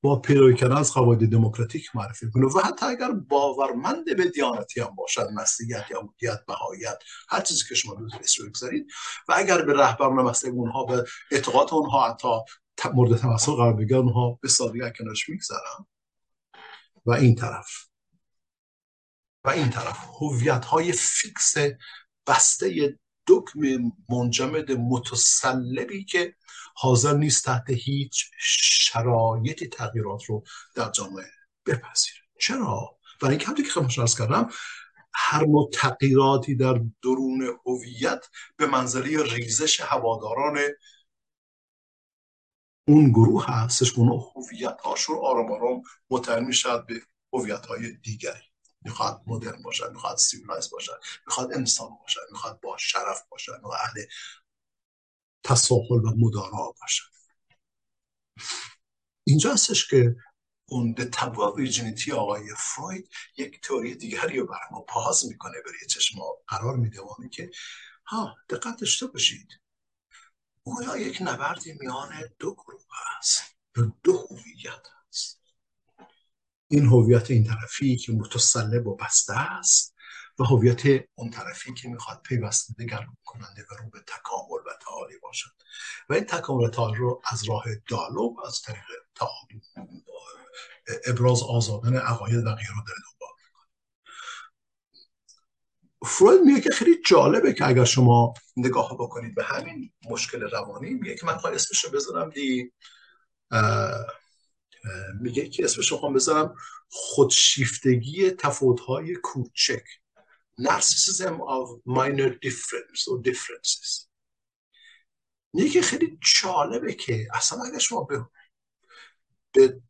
با پیروی کردن از قواعد دموکراتیک معرفی کنه و حتی اگر باورمند به دیانتی هم باشد مسیحیت یا بودیت بهاییت هر چیزی که شما دوست بگذارید. و اگر به رهبران مسئله اونها به اعتقاد اونها حتی مورد تمثل قرار بگیرن اونها به سادگی کنارش می‌گذارن و این طرف. و این طرف. هویت های فیکس بسته دکم منجمد متسلبی که حاضر نیست تحت هیچ شرایطی تغییرات رو در جامعه بپذیره. چرا؟ برای اینکه همونطور که خدمتتون ارز کردم هر نوع تغییراتی در درون هویت به منزله ریزش هواداران اون گروه هستش اون هویت هاشون آرام آرام متحول می‌شد به هویت های دیگری. می‌خواد مدرن باشد می‌خواد civilized باشد می‌خواد انسان باشد می‌خواد با شرف باشد و اهل تساهل و مدارا باشد. اینجا هستش که اون virginity آقای فروید یک تئوری دیگری رو برای ما باز می‌کنه برای چشم قرار میده که ها دقت داشته باشید. گویا یک نبردی میان دو گروه است دو هویت است. این هویت این طرفی که متسلب و بسته است و هویت اون طرفی که می‌خواد پیوسته دگرگون کننده و رو به تکامل و تعالی باشد. و این تکامل و تعالی رو از راه دالوگ از طریق ابراز آزادن عقاید و غیره داره. فروید میگه که خیلی جالبه که اگر شما نگاه بکنید به همین مشکل روانی میگه که من خواهی اسمش رو بذارم دی میگه که اسمش رو بذارم خودشیفتگی تفاوت‌های کوچک narcissism of minor difference or differences. میگه که خیلی جالبه که اصلا اگر شما به, به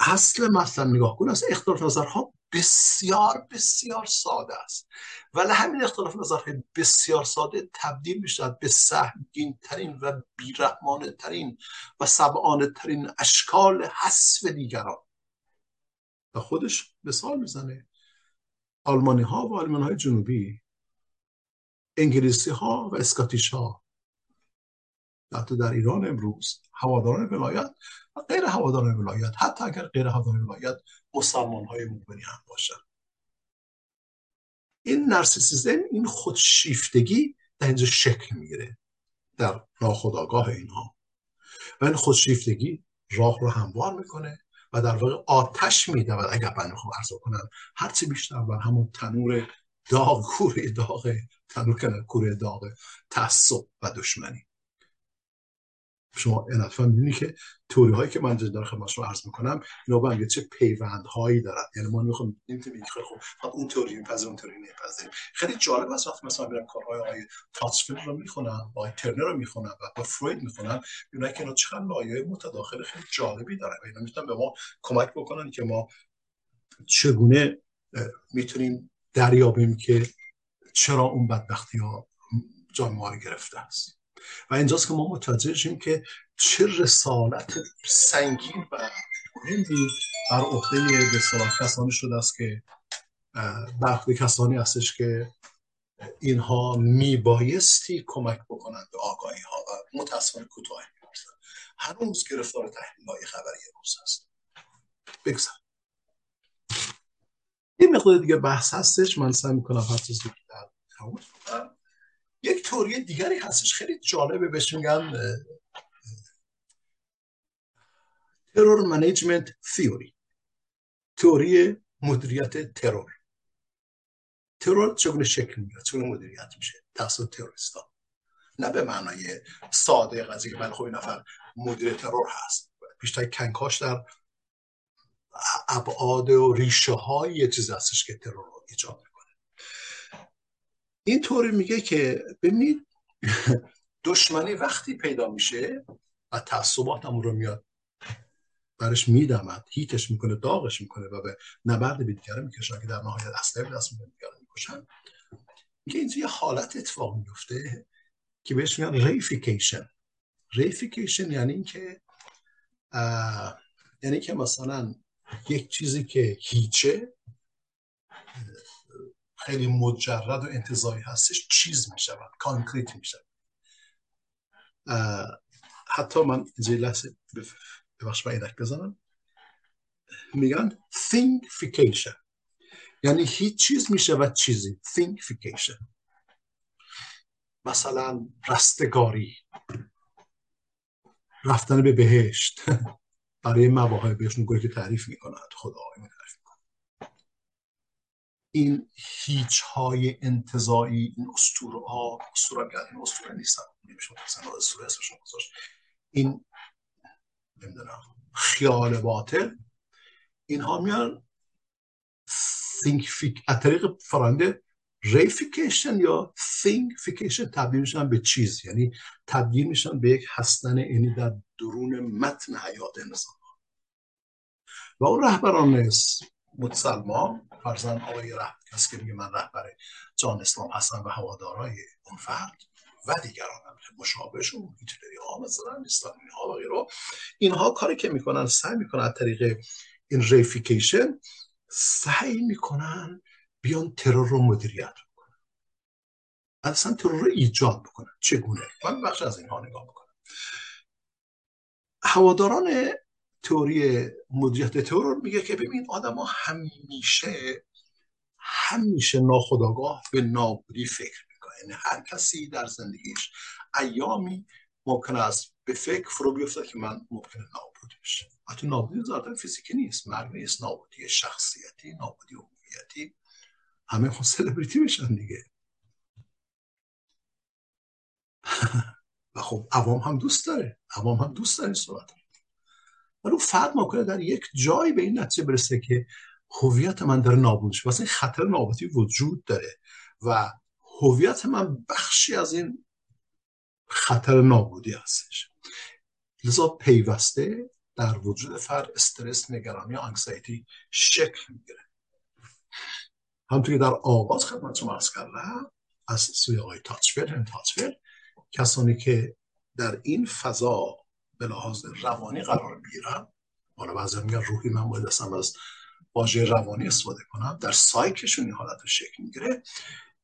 اصل مثلا نگاه کنید از اختلاف نظرها بسیار بسیار ساده است. ولی همین اختلاف نظرهای بسیار ساده تبدیل میشه به سهمگین ترین و بیرحمانه ترین و سبعانه ترین اشکال حذف دیگران. و خودش مثال می‌زنه. آلمانی ها و آلمان های جنوبی انگلیسی ها و اسکاتیش ها حتی در ایران امروز هواداران ولایت و غیر هواداران ولایت حتی اگر غیر هواداران ولایت مسلمان های مومنی هم باشن این نرسیسیزم این خودشیفتگی در اینجا شکل می‌گیره در ناخودآگاه اینها. و این خودشیفتگی راه رو هموار می‌کنه و در واقع آتش میده و اگر من می‌خوام عرض کنم هرچی بیشتر بر همون تنور داغ کوره داغ تنور کوره داغ تعصب و دشمنی. شما این می‌بینید که توری هایی که من در خدمت شما عرض می‌کنم اینا با هم چه پیوند هایی دارن. یعنی ما می‌خوام نمی‌تونیم خیلی خوب اون توری میپذیر اون توری نمیپذیر خیلی جالب است وقتی مثلا میرم کارهای آقای تاتسفیلد رو می‌خونم آقای ترنر رو می‌خونم و با فروید می‌خونم اینا که اینا چقدر لایه متداخل خیلی جالبی دارن اینا می‌تونن به ما کمک بکنن که ما چگونه می‌تونیم دریابیم که چرا اون بدبختی ها جان ما گرفته است. و اینجاست که ما متوجه شیم که چه رسالت سنگین و مهمی بر عهده به کسانی شده است که برخی کسانی هستش که اینها میبایستی کمک بکنند به آگاهی ها و متاسفانه کوتاه هنوز گرفتار تحلیل های خبری روز هست. بگذار. یه مقدار دیگه بحث هستش. من سعی می‌کنم هر چیز در یک توری دیگری هستش خیلی جالبه بهش میگن ترور منیجمنت تیوری تئوری مدیریت ترور. ترور چگونه شکل می‌گیره؟ چگونه مدیریت میشه؟ توسط تروریستا. نه به معنای ساده قضیه که بله خب نفر مدیر ترور هست. بیشتر کنکاش در ابعاد و ریشه های یه چیز هستش که ترور رو ایجاد این طوری میگه که ببینید <laughs> دشمنی وقتی پیدا میشه و تعصبات رو میاد برش میدمد هیتش می‌کنه داغش می‌کنه و به نبرد به دیگره می‌کشن که در نهایت اصلا دست می‌کنه می‌کشن میگه اینجا یه حالت اتفاق میفته که بهش میگن reification. reification یعنی اینکه یعنی که مثلا یک چیزی که هیچه خیلی مجرد و انتزاعی هستش چیز میشه concrete میشه حتی من اینجا لحظه ببخش اندک بزنم. میگن thingification یعنی هیچ چیز میشه و چیزی thingification مثلا رستگاری رفتن به بهشت. <laughs> برای مواهب بهشون گوی که تعریف می‌کنند. خدا این هیچ های انتظایی این اسطوره ها اسطوره این اسطوره نیستن نمیشه اسطوره اسمشون گذاشت. این نمی‌دونم خیال باطل. اینها میان thing از طریق فرایند reification یا فیکیشن تبدیل میشن به چیز. یعنی تبدیل میشن به یک هستن یعنی در درون متن حیات انسان و اون رهبران مسلمان فرضا آقای رهبر کسی که میگه من رهبر جهان اسلام هستم و هوادارای اون فرد و دیگران هم. مشابهشون هیتلری ها مثلا استالینی ها و غیره. اینها کاری که می‌کنن سعی می‌کنن از طریق این ریفیکیشن سعی می‌کنن بیان ترور رو مدیریت بکنن. اصلا ترور رو ایجاد بکنن. چگونه؟ من بخش از اینها نگاه بکنم هواداران تئوری مدیریت ترور میگه که ببین آدما همیشه همیشه ناخداگاه به نابودی فکر می‌کنه یعنی هر کسی در زندگیش ایامی ممکن است به فکر فرو بیفته که من ممکنه نابود بشه حتی نابودی ذاتا فیزیکی نیست مرگ نیست. نابودی شخصیتی نابودی هویتی همه خود سلبریتی بشن دیگه. <laughs> و خب عوام هم دوست داره. عوام هم دوست داره صحبت ولی فرد ممکنه در یک جایی به این نتیجه برسه که هویت من داره نابود شد واسه خطر نابودی وجود داره و هویت من بخشی از این خطر نابودی هستش. لذا پیوسته در وجود فرد استرس نگرانی انگزایتی شکل می‌گیره. همونطور که در آغاز خدمت شما ارز کردم از سوی آقای تاچفل کسانی که در این فضا به لحاظ روانی قرار می‌گیرن حالا بعضی میگن روحی من باید اصلا از واژه روانی استفاده کنم. در سایکشون این حالت شکل می‌گیره.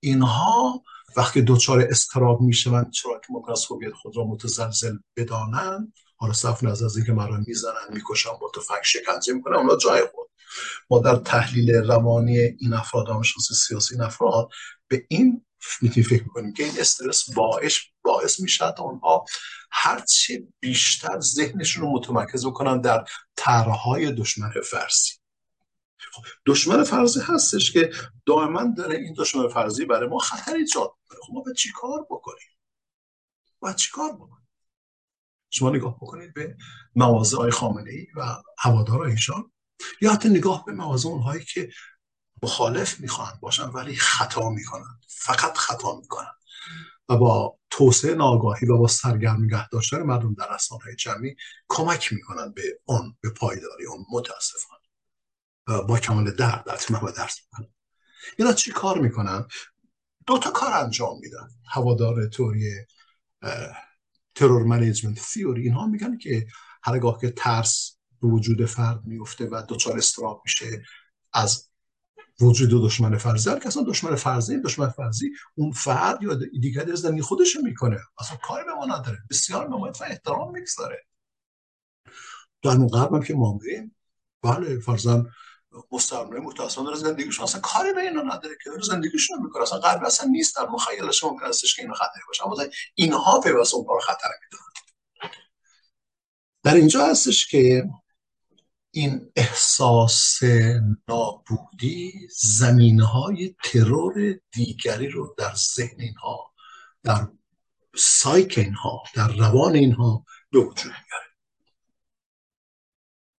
اینها وقتی دوچار استراب می‌شوند چرا که ممکن است هویت خود را متزلزل بدانند حالا صف نظر از اینکه مرا می‌زنن می‌کشن با تفنگ شکنجه می‌کنن اونا جای خود. ما در تحلیل روانی این افراد همشناسی سیاسی این افراد به این می‌تونیم فکر می‌کنیم که این استرس باعث باعث میشه تا اونها هرچه بیشتر ذهنشون رو متمرکز بکنن در طرحهای دشمن فرضی. خب دشمن فرضی هستش که دائما داره این دشمن فرضی برای ما خطر ایجاد می‌کنه. خب ما باید چیکار بکنیم؟ باید چیکار بکنیم؟ شما نگاه بکنید به مواضع های خامنه ای و هوادار ایشان یا حتی نگاه به مواضع اونهایی که مخالف می‌خوان باشن ولی خطا می‌کنن فقط خطا می‌کنن و با توسعه ناگاهی و با سرگرم نگه داشتن مردم در های جمعی کمک می‌کنن به اون به پایداری اون متاسفانه. با کمال درد در و درس می‌کنن اینا چی کار می‌کنن دو تا کار انجام میدن. هوادار توری ترور منیجمنت تیوری اینها میگن که هرگاه که ترس به وجود فرد میفته و دچار استراب میشه از وجود دشمن فرضی هر کسان دشمن فرضی دشمن فرضی اون فرد یا دیگری از زندگی خودش می‌کنه. اصلا کاری به ما نداره. بسیار نمایت و احترام می‌گذاره. در اون غرب که ما بله فرزن مستعمره داره زندگیشون اصلا کاری به اینا نداره که داره زندگیشون می‌کنه. اصلا غرب اصلا نیست. در مخیلش ممکن استش که اینو خطری باشه. اما اینها پیوسته اونها رو خطر می‌دونن. در اینجا هستش که این احساس نابودی زمینه های ترور دیگری رو در ذهن اینها در سایک اینها در روان اینها به وجود میاره.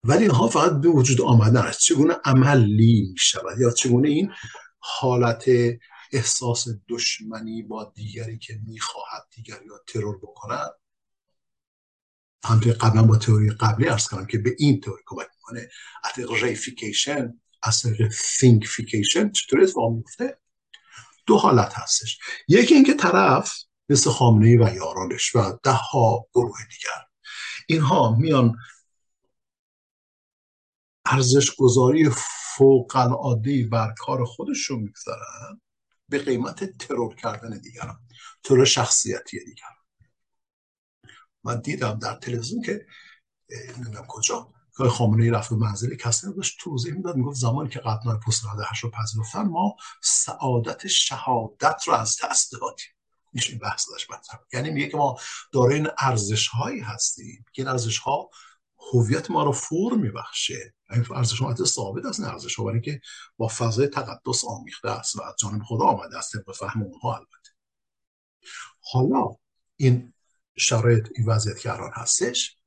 ولی اینها فقط به وجود آمدن است. چگونه عملی می شود یا چگونه این حالت احساس دشمنی با دیگری که می‌خواهد دیگری یا ترور بکند؟ همونطور قبلا با تئوری قبلی عرض کنم که به این تئوری کمک می‌کنه. از طریق reification از طریق thingification چطور اتفاق میفته دو حالت هستش. یکی اینکه طرف مثل خامنه‌ای و یارانش و ده ها گروه دیگر اینها میان ارزش گذاری فوق العاده بر کار خودشون می‌گذارن به قیمت ترور کردن دیگران ترور شخصیتی دیگران. من دیدم در تلویزیون که نمی‌دونم کجا که خامنه ای رفت به منزل کسی داشت توضیح می‌داد می‌گفت زمانی که قطنای پست هش رو پذیرفتن ما سعادت شهادت رو از دست دادیم. میشه این بحث داشت مطرح. یعنی میگه که ما داره این ارزش هایی هستیم. که این ارزش ها هویت ما رو فور میبخشه. این ارزش ها ثابت است. این ارزش ها برای که با فضای تقدس آمیخته است و از جانب خدا آمده است. به فهم اونها البته. حالا این شرایط این وضعیت که الان هستش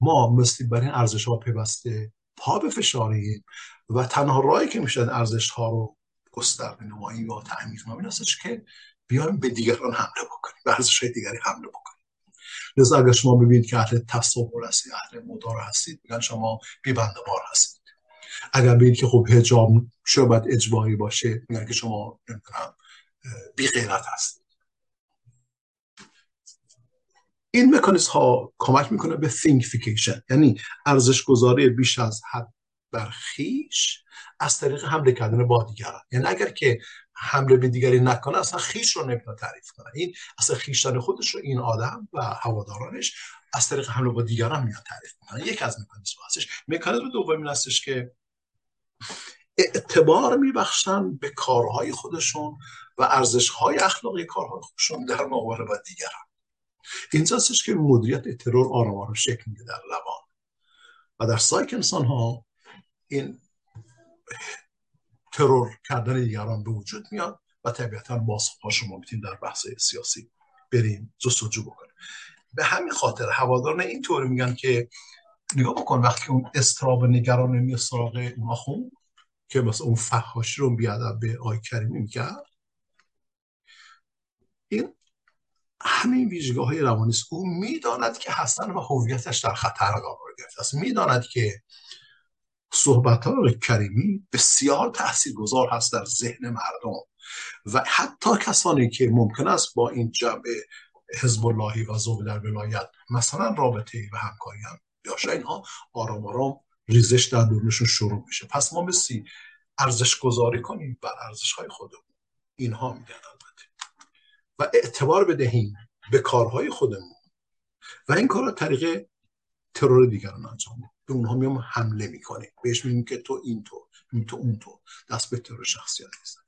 ما مثل بر این ارزش ها پیوسته پا بفشاریم و تنها راهی که میشه ارزش ها رو گسترده نمایی یا تعمیر کنیم هستش که بیایم به دیگران حمله بکنیم به ارزش های دیگری حمله بکنیم. لذا اگر شما ببینید که اهل تساهل هستید اهل مدارا هستید میگن شما بی بار هستید. اگر ببینید که خب حجاب شاید اجباری باشه میگن که شما نمی‌دونم بی غیرت هستید. این مکانیزم ها کمک می‌کنه به thingification یعنی ارزش گذاری بیش از حد بر خویش از طریق حمله کردن با دیگران. یعنی اگر که حمله به دیگری نکنه اصلا خویش رو نمی‌تونه تعریف کنه. این اصلا خویشتن خودش رو این آدم و هوادارانش از طریق حمله با دیگران میاد تعریف می‌کنه. یک از مکانیزم هستش. مکانیزم دوم هستش که اعتبار میبخشن به کارهای خودشون و ارزشهای اخلاقی کارهای خودشون در مقابل با دیگران. اینجاستش که مدیریت ترور آرام آرام شکل میده در لبان. و در سایک انسان ها این ترور کردن دیگران به وجود میاد و طبیعتا باز شما می‌تونیم در بحث سیاسی بریم جستجو بکنیم. به همین خاطر هواداران این طوری میگن که نگاه بکن وقتی اون استراب نگران میاد سراغ اون خون که مثلا اون فحاشی رو بیادب به آی کریمی می‌کرد. این همین ویژگاه های روانی است. او می‌داند که حسن و هویتش در خطر قرار گرفته است. می‌داند که صحبت های کریمی بسیار گذار هست در ذهن مردم و حتی کسانی که ممکن است با این جمع حزب اللهی و زوج در ولایت مثلا رابطه و همکاری هم اینها آرام آرام ریزش در دورنشون شروع میشه. پس ما بسی ارزش گذاری کنیم بر ارزش های خودمون اینها میگن و اعتبار بدهیم به کارهای خودمون. و این کار طریق ترور دیگران انجام به اونها میام حمله می‌کنیم. بهش میگیم که تو این تو این تو اون تو دست به ترور شخصیت نیست.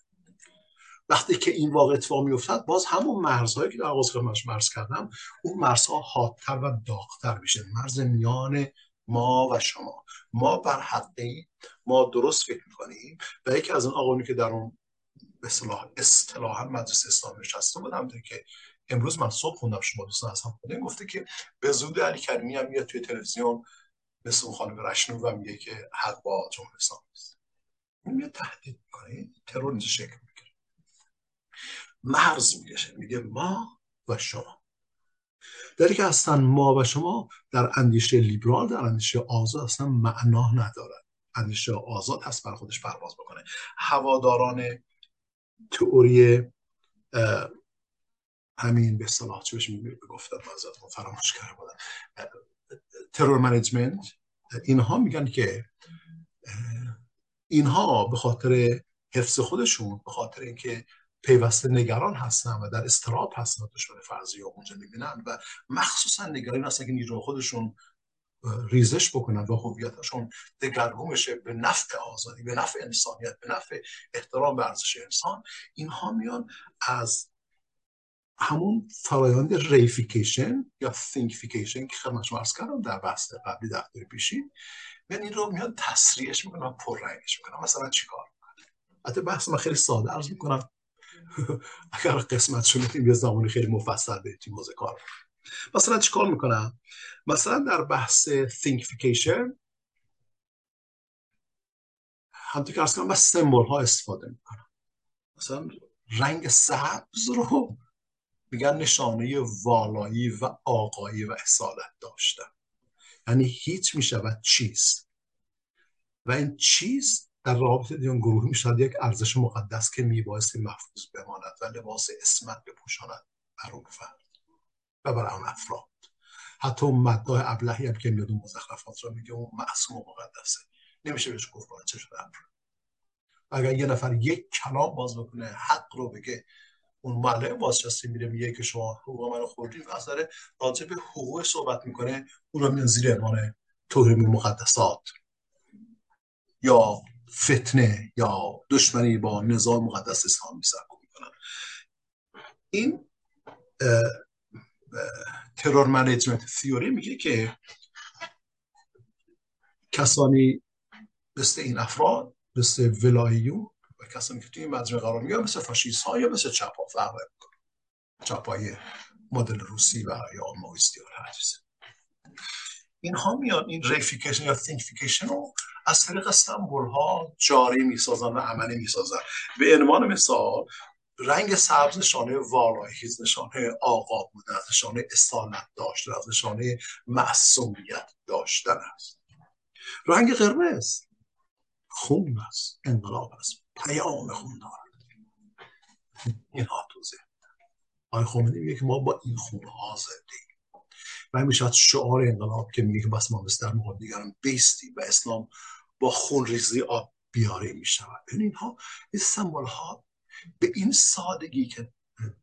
وقتی که این واقع اتفاق میافتد باز همون مرزهایی که در آغاز خدمتش مرز کردم اون مرزها حادتر و داغتر میشه. مرز میان ما و شما. ما بر حقی ما درست فکر می‌کنیم و یکی از اون آقایونی که در اون به اصطلاح اصطلاحا مدرسه اسلام نشسته بودم که امروز من صبح خوندم شما دوستان از هم خوندین؟ گفته که به زود علی کریمی هم میاد توی تلویزیون مثل اون خانم رشنو و میگه که حق با جمهوری اسلامی است این میاد تهدید می‌کنه ترور اینجا شکل می‌گیره. مرز میگشه میگه ما و شما. در که اصلا ما و شما در اندیشه لیبرال در اندیشه آزاد اصلا معنا ندارد. اندیشه آزاد هست بر خودش پرواز بکنه. هواداران تئوری همین به اصطلاح چه بهش گفتم ما فراموش کرده بودم ترور منیجمنت اینها میگن که اینها به خاطر حفظ خودشون به خاطر اینکه پیوسته نگران هستن و در استراب هستن دشمن فرضی یا اونجا می‌بینن و مخصوصا نگران هستن که نیرو خودشون ریزش بکنن و هویتشون دگرگون بشه به نفع آزادی به نفع انسانیت به نفع احترام به ارزش انسان اینها میان از همون فرایند reification یا thingification که خدمت شما عرض کردم در بحث قبلی در پیشین. من این رو میاد تسریعش می‌کنم و پررنگش می‌کنم مثلا چیکار حتی بحث من خیلی ساده عرض می‌کنم. <laughs> اگر قسمت شدیم یه زمانی خیلی مفصل به موزه کار. مثلا چیکار می‌کنم؟ مثلا در بحث thingification همطور که ارز کنم بس سمبول ها استفاده می‌کنم. مثلا رنگ سبز رو میگن نشانه والایی و آقایی و اصالت داشتن. یعنی هیچ می‌شود چیز و این چیز در رابطه دیان گروهی می‌شود یک ارزش مقدس که میبایستی محفوظ بماند و لباس اسمت بپوشاند. بر اون و برای اون افراد. حتی اون مداه ابلهی هم که میاد اون مزخرفات رو میگه اون معصوم و مقدسه. نمیشه بهش گفت چه شده اگر یه نفر یک کلام باز بکنه حق رو بگه اون معلم بازنشسته میره میگه که شما حقوق منو خوردید از داره راجع به حقوق صحبت می‌کنه اون رو میان زیر عنوان توهین مقدسات. یا فتنه یا دشمنی با نظام مقدس اسلام سرکوب می‌کنن. این ترور منیجمنت تیوری میگه که کسانی مثل این افراد مثل ولاییون و کسانی که توی این مجموعه قرار می‌گیرن مثل فاشیست ها یا مثل چپ ها فرق چپ های مدل روسی و یا مائویستی ها هر چیز اینها میان این reification یا thingification رو از طریق سمبول ها جاری می‌سازن و عملی می‌سازن. به عنوان مثال رنگ سبز نشانه والایی نشانه آقا بودن نشانه اصالت داشتن از نشانه معصومیت داشتن است رنگ قرمز خون است انقلاب است پیام خون دارد. اینها توضیح آقای خمینی میگه که ما با این خون ها زنده و همین شعار انقلاب که میگه بس ما مثل در مقابل دیگران بیستیم و اسلام با خون ریزی آب بیاره می شود این اینها این سمبول ها به این سادگی که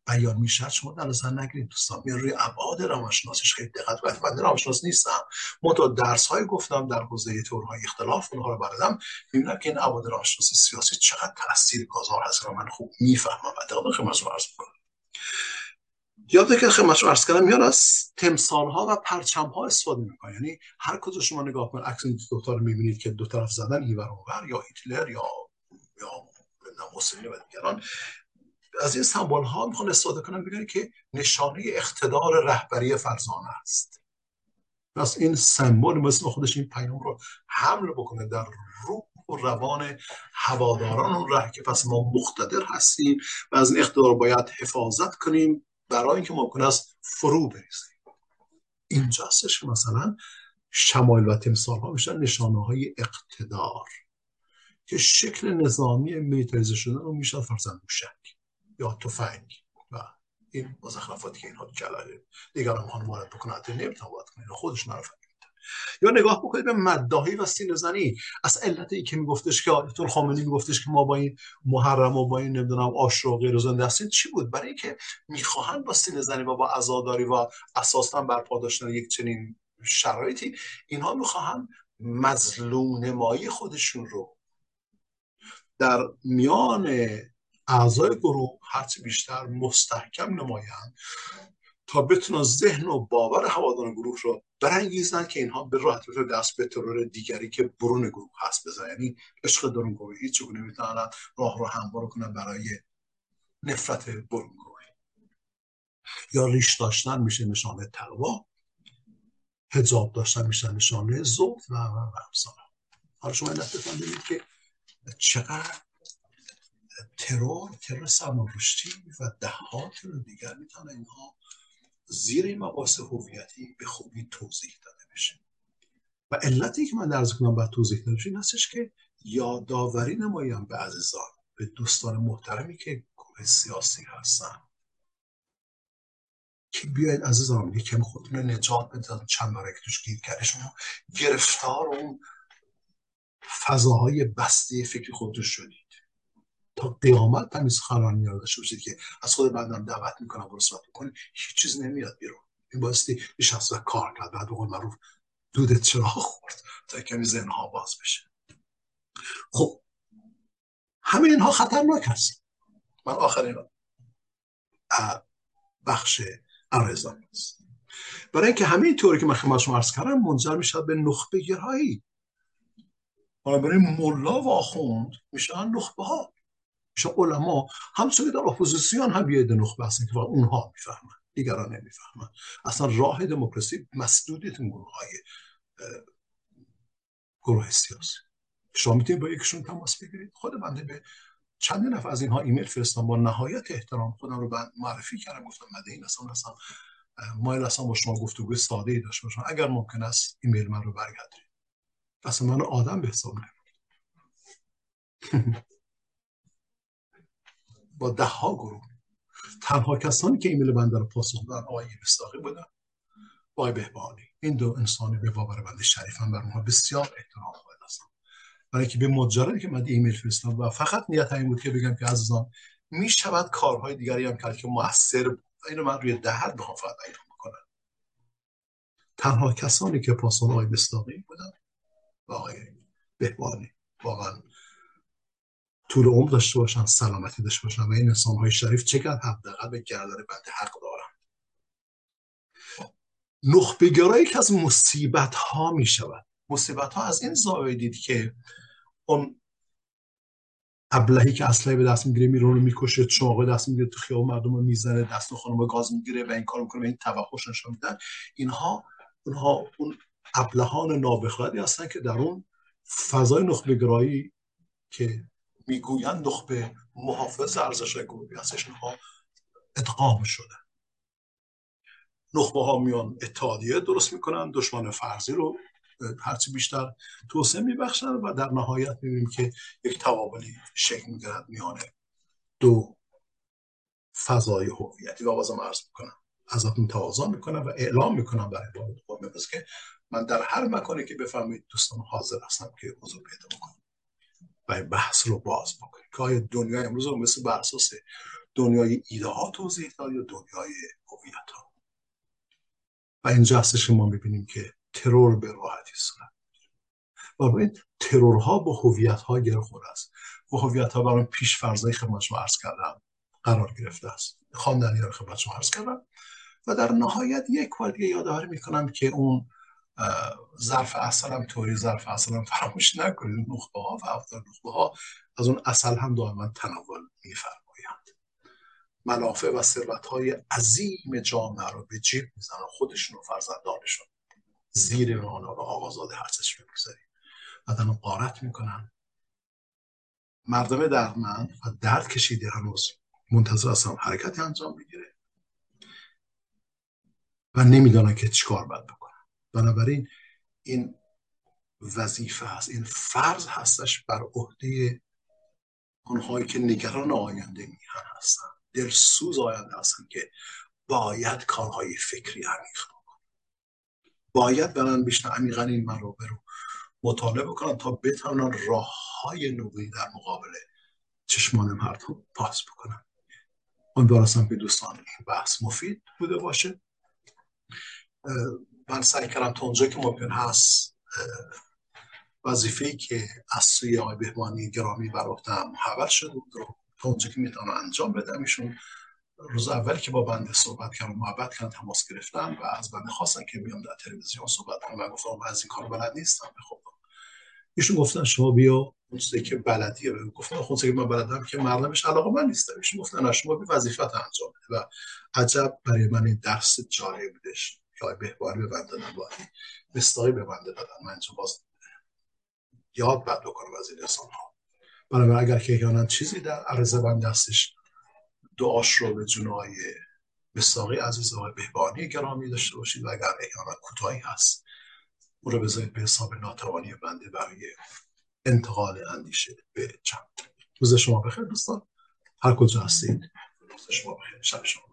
بیان میشه شما در نظر نگیرید دوستان میان روی ابعاد روانشناسیش خیلی دقت کنید. من روانشناس نیستم. تا درس های گفتم در حوزه تورهای اختلاف اونها رو بردم. می‌بینم که این ابعاد روانشناسی سیاسی چقدر تاثیر گذار هست من خوب می‌فهمم. و دقیقا خدمتتون عرض می‌کنم. یاده که خدمتتون عرض کردم میان از تمثال ها و پرچم ها استفاده می‌کنن. یعنی هر کدوم شما نگاه کنید عکس این دو تا رو می‌بینید که دو طرف زدن این ور یا هیتلر یا یا موسوینی و دیگران. از این سمبول ها می‌خوان استفاده کنن بگن که نشانه اقتدار رهبری فرزانه است. پس این سمبل مثل خودش این پیام رو حمل بکنه در روح و روان هواداران اون ره که پس ما مقتدر هستیم و از این اقتدار باید حفاظت کنیم برای اینکه ممکن است فرو بریزیم اینجا هستش که مثلا شمایل و تمثال ها میشن نشانه های اقتدار. که شکل نظامی میلیتاریزه شدن رو میشن فرزن موشک یا تفنگ و این مزخرفاتی که اینها کلاره دیگران هم وارد بکنه حتی نمی‌تونه وارد کنه خودش نرفت یا نگاه بکنید به مداهی و سینه زنی. از علت ای که میگفتش که آیت خامنه‌ای میگفتش که ما با این محرم و با این نمی‌دونم آش و غیر زنده هستیم چی بود؟ برای اینکه می‌خواهند با سینه زنی و با عزاداری و اساسا برپا داشتن یک چنین شرایطی اینها می‌خواهند مظلوم نمایی خودشون رو در میان اعضای گروه هرچی بیشتر مستحکم نمایند تا بتونن ذهن و باور هواداران گروه رو برانگیزن که اینها به راحت رو دست به ترور دیگری که برون گروه هست بزن یعنی عشق درون گروه هیچ چگونه می‌تونن راه رو هموار کنن برای نفرت برون گروه یا ریش داشتن میشه نشانه تقوا هجاب داشتن میشه نشانه زود و و و حالا شما این که چقدر ترور ترور سرمانرشتی و ده ها ترور دیگر می‌تونه اینها زیر این مباحث هویتی به خوبی توضیح داده بشه. و علتی که من درز کنم باید توضیح داده این هستش که یادآوری نمایم به عزیزان به دوستان محترمی که گروه سیاسی هستن. که بیاید عزیزان یکم خودتون نجات بدن چند برای توش گیر کرده شما گرفتار اون فضاهای بسته فکر خودتون شدید تا قیامت سخنرانی میاد داشته که از خود بندم دعوت می‌کنم برو صحبت بکنید هیچ چیز نمیاد بیرون. این بایستی یه شخص کار کرد. بعد قول معروف دودت چرا خورد تا کمی ذهنها باز بشه. خب. همه اینها خطرناک هست. من آخرین بخش ارزان است برای اینکه همه این طوری که من خدمت شما عرض کردم منجر می‌شد به نخبه گرایی برای ملا و آخوند میشن نخبه ها. میشه علما همچون در اپوزیسیون هم یه نخبه هستن که اونها می‌فهمن دیگران نمی‌فهمن. اصلا راه دموکراسی مسدودیت گروه های گروه سیاسی. شما می‌تونید با یکشون تماس بگیرید. خود بنده به چند نفر از اینها ایمیل فرستم با نهایت احترام خودم رو معرفی کردم. گفتم مده این اصلا اصلا مایل اصلا با شما گفتگوی ساده ای داشته باشم. اگر ممکن است ایمیل من رو برگردید اصلا من آدم به حساب <laughs> با ده ها گروه. تنها کسانی که ایمیل بنده رو پاسخ دادن آقای مستاقی بودن. آقای بهبانی این دو انسانی به باور بنده شریفن بر اونها بسیار احترام قائل هستم برای که به مجردی که من ایمیل فرستادم و فقط نیت این بود که بگم که عزیزان می شود کارهای دیگری هم کرد که موثر بود. اینو من روی دهت بخوام فقط بیان بکنم. تنها کسانی که پاسخ آقای مستاقی بودن و آقای بهبانی واقعا. طول عمر داشته باشن سلامتی داشته باشن و این انسان های شریف چقدر حداقل به گردن بنده حق دارن. نخبه گرایی که از مصیبت ها می شود مصیبت ها از این زاویه که اون ابلهی که اسلحه به دست می‌گیره میره رو می‌کشه چاقه دست می‌گیره تو خیابون مردم رو می‌زنه دست خانم گاز می‌گیره و این کار می‌کنه و این توحش نشان میدن اینها اونها اون ابلهان نابخردی هستن که در اون فضای نخبه گرایی که می‌گویند نخبه محافظ ارزش گروهی هستش اینها ادغام شده. نخبه ها میان اتحادیه درست می‌کنن دشمن فرضی رو هرچی بیشتر توسعه میبخشن و در نهایت می‌بینیم که یک توابلی شکل می‌گیرد میان دو فضای هویتی. و بازم عرض می‌کنم ازتون تقاضا می‌کنم و اعلام می‌کنم برای بار که من در هر مکانی که بفهمید دوستان حاضر هستم که حضور پیدا بکنم. و بحث رو باز بکنیم. که آیا دنیای امروز رو مثل بر اساس دنیای ایده ها توضیح داد یا دنیای هویت ها؟ و اینجا هستش ما می‌بینیم که ترور به راحتی صورت و این ترورها با هویت ها گره خورده است. و هویت ها برای پیش فرضای خدمت شما عرض کردم قرار گرفته است. خواندنی رو خدمت شما عرض کردم. و در نهایت یک بار دیگه یادآوری می‌کنم که اون ظرف اصل هم طوری ظرف اصل هم فراموش نکنید. نخبه ها و افضل نخبه ها از اون اصل هم دائما تناول میفرمایند. منافع و ثروت های عظیم جامعه رو به جیب می‌زنن. خودشون و فرزندانشون زیر آنها رو آقازاده هر چیزی می‌گذاریم. و قارت می‌کنن. مردم دردمند و درد کشیده هنوز منتظر هستم حرکتی انجام بگیره و نمی‌دانن که چیکار باید بنابراین این وظیفه هست این فرض هستش بر عهده اونهایی که نگران آینده میهن هستن. دلسوز آینده هستن که باید کارهای فکری عمیق بکنن. باید برن بیشتر عمیقا این منابع رو مطالعه بکنن تا بتوانن راه های نوعی در مقابل چشمان مردم پاس بکنن. امیدوار هستم که دوستان این بحث مفید بوده باشه. من سعی کردم تا اونجا که ممکن هست وظیفه که از سوی آقای بهبانی گرامی بر عهدهام حول شده بود رو تا اونجا که می‌تونم انجام بدم. ایشون روز اولی که با بنده صحبت کردم محبت کردن تماس گرفتم و از بنده خواستن که بیام در تلویزیون صحبت کنم و گفتم از این کار بلد نیستم به خب ایشون گفتن شما بیا اون که بلدیه گفتم خب که من بلدم که مردمش علاقه من نیستم. ایشون گفتن شما بی وظیفت انجام بده و عجب برای من این درس جالب بودش. که آقای بهباری به بنده نبایی مستاقی به بنده دادن من اینجا باز یاد بد بکنم از این انسان ها برای اگر که احیانا چیزی در عرض بند دستش دعاش رو به جنای مستاقی عزیز آقای بهبانی گرامی داشته باشید و اگر احیانا کوتاهی هست او رو بذارید به حساب ناتوانی بنده برای انتقال اندیشه به چند روز شما بخیر دوستان. هر کجا هستید روز شما بخیر. شب شما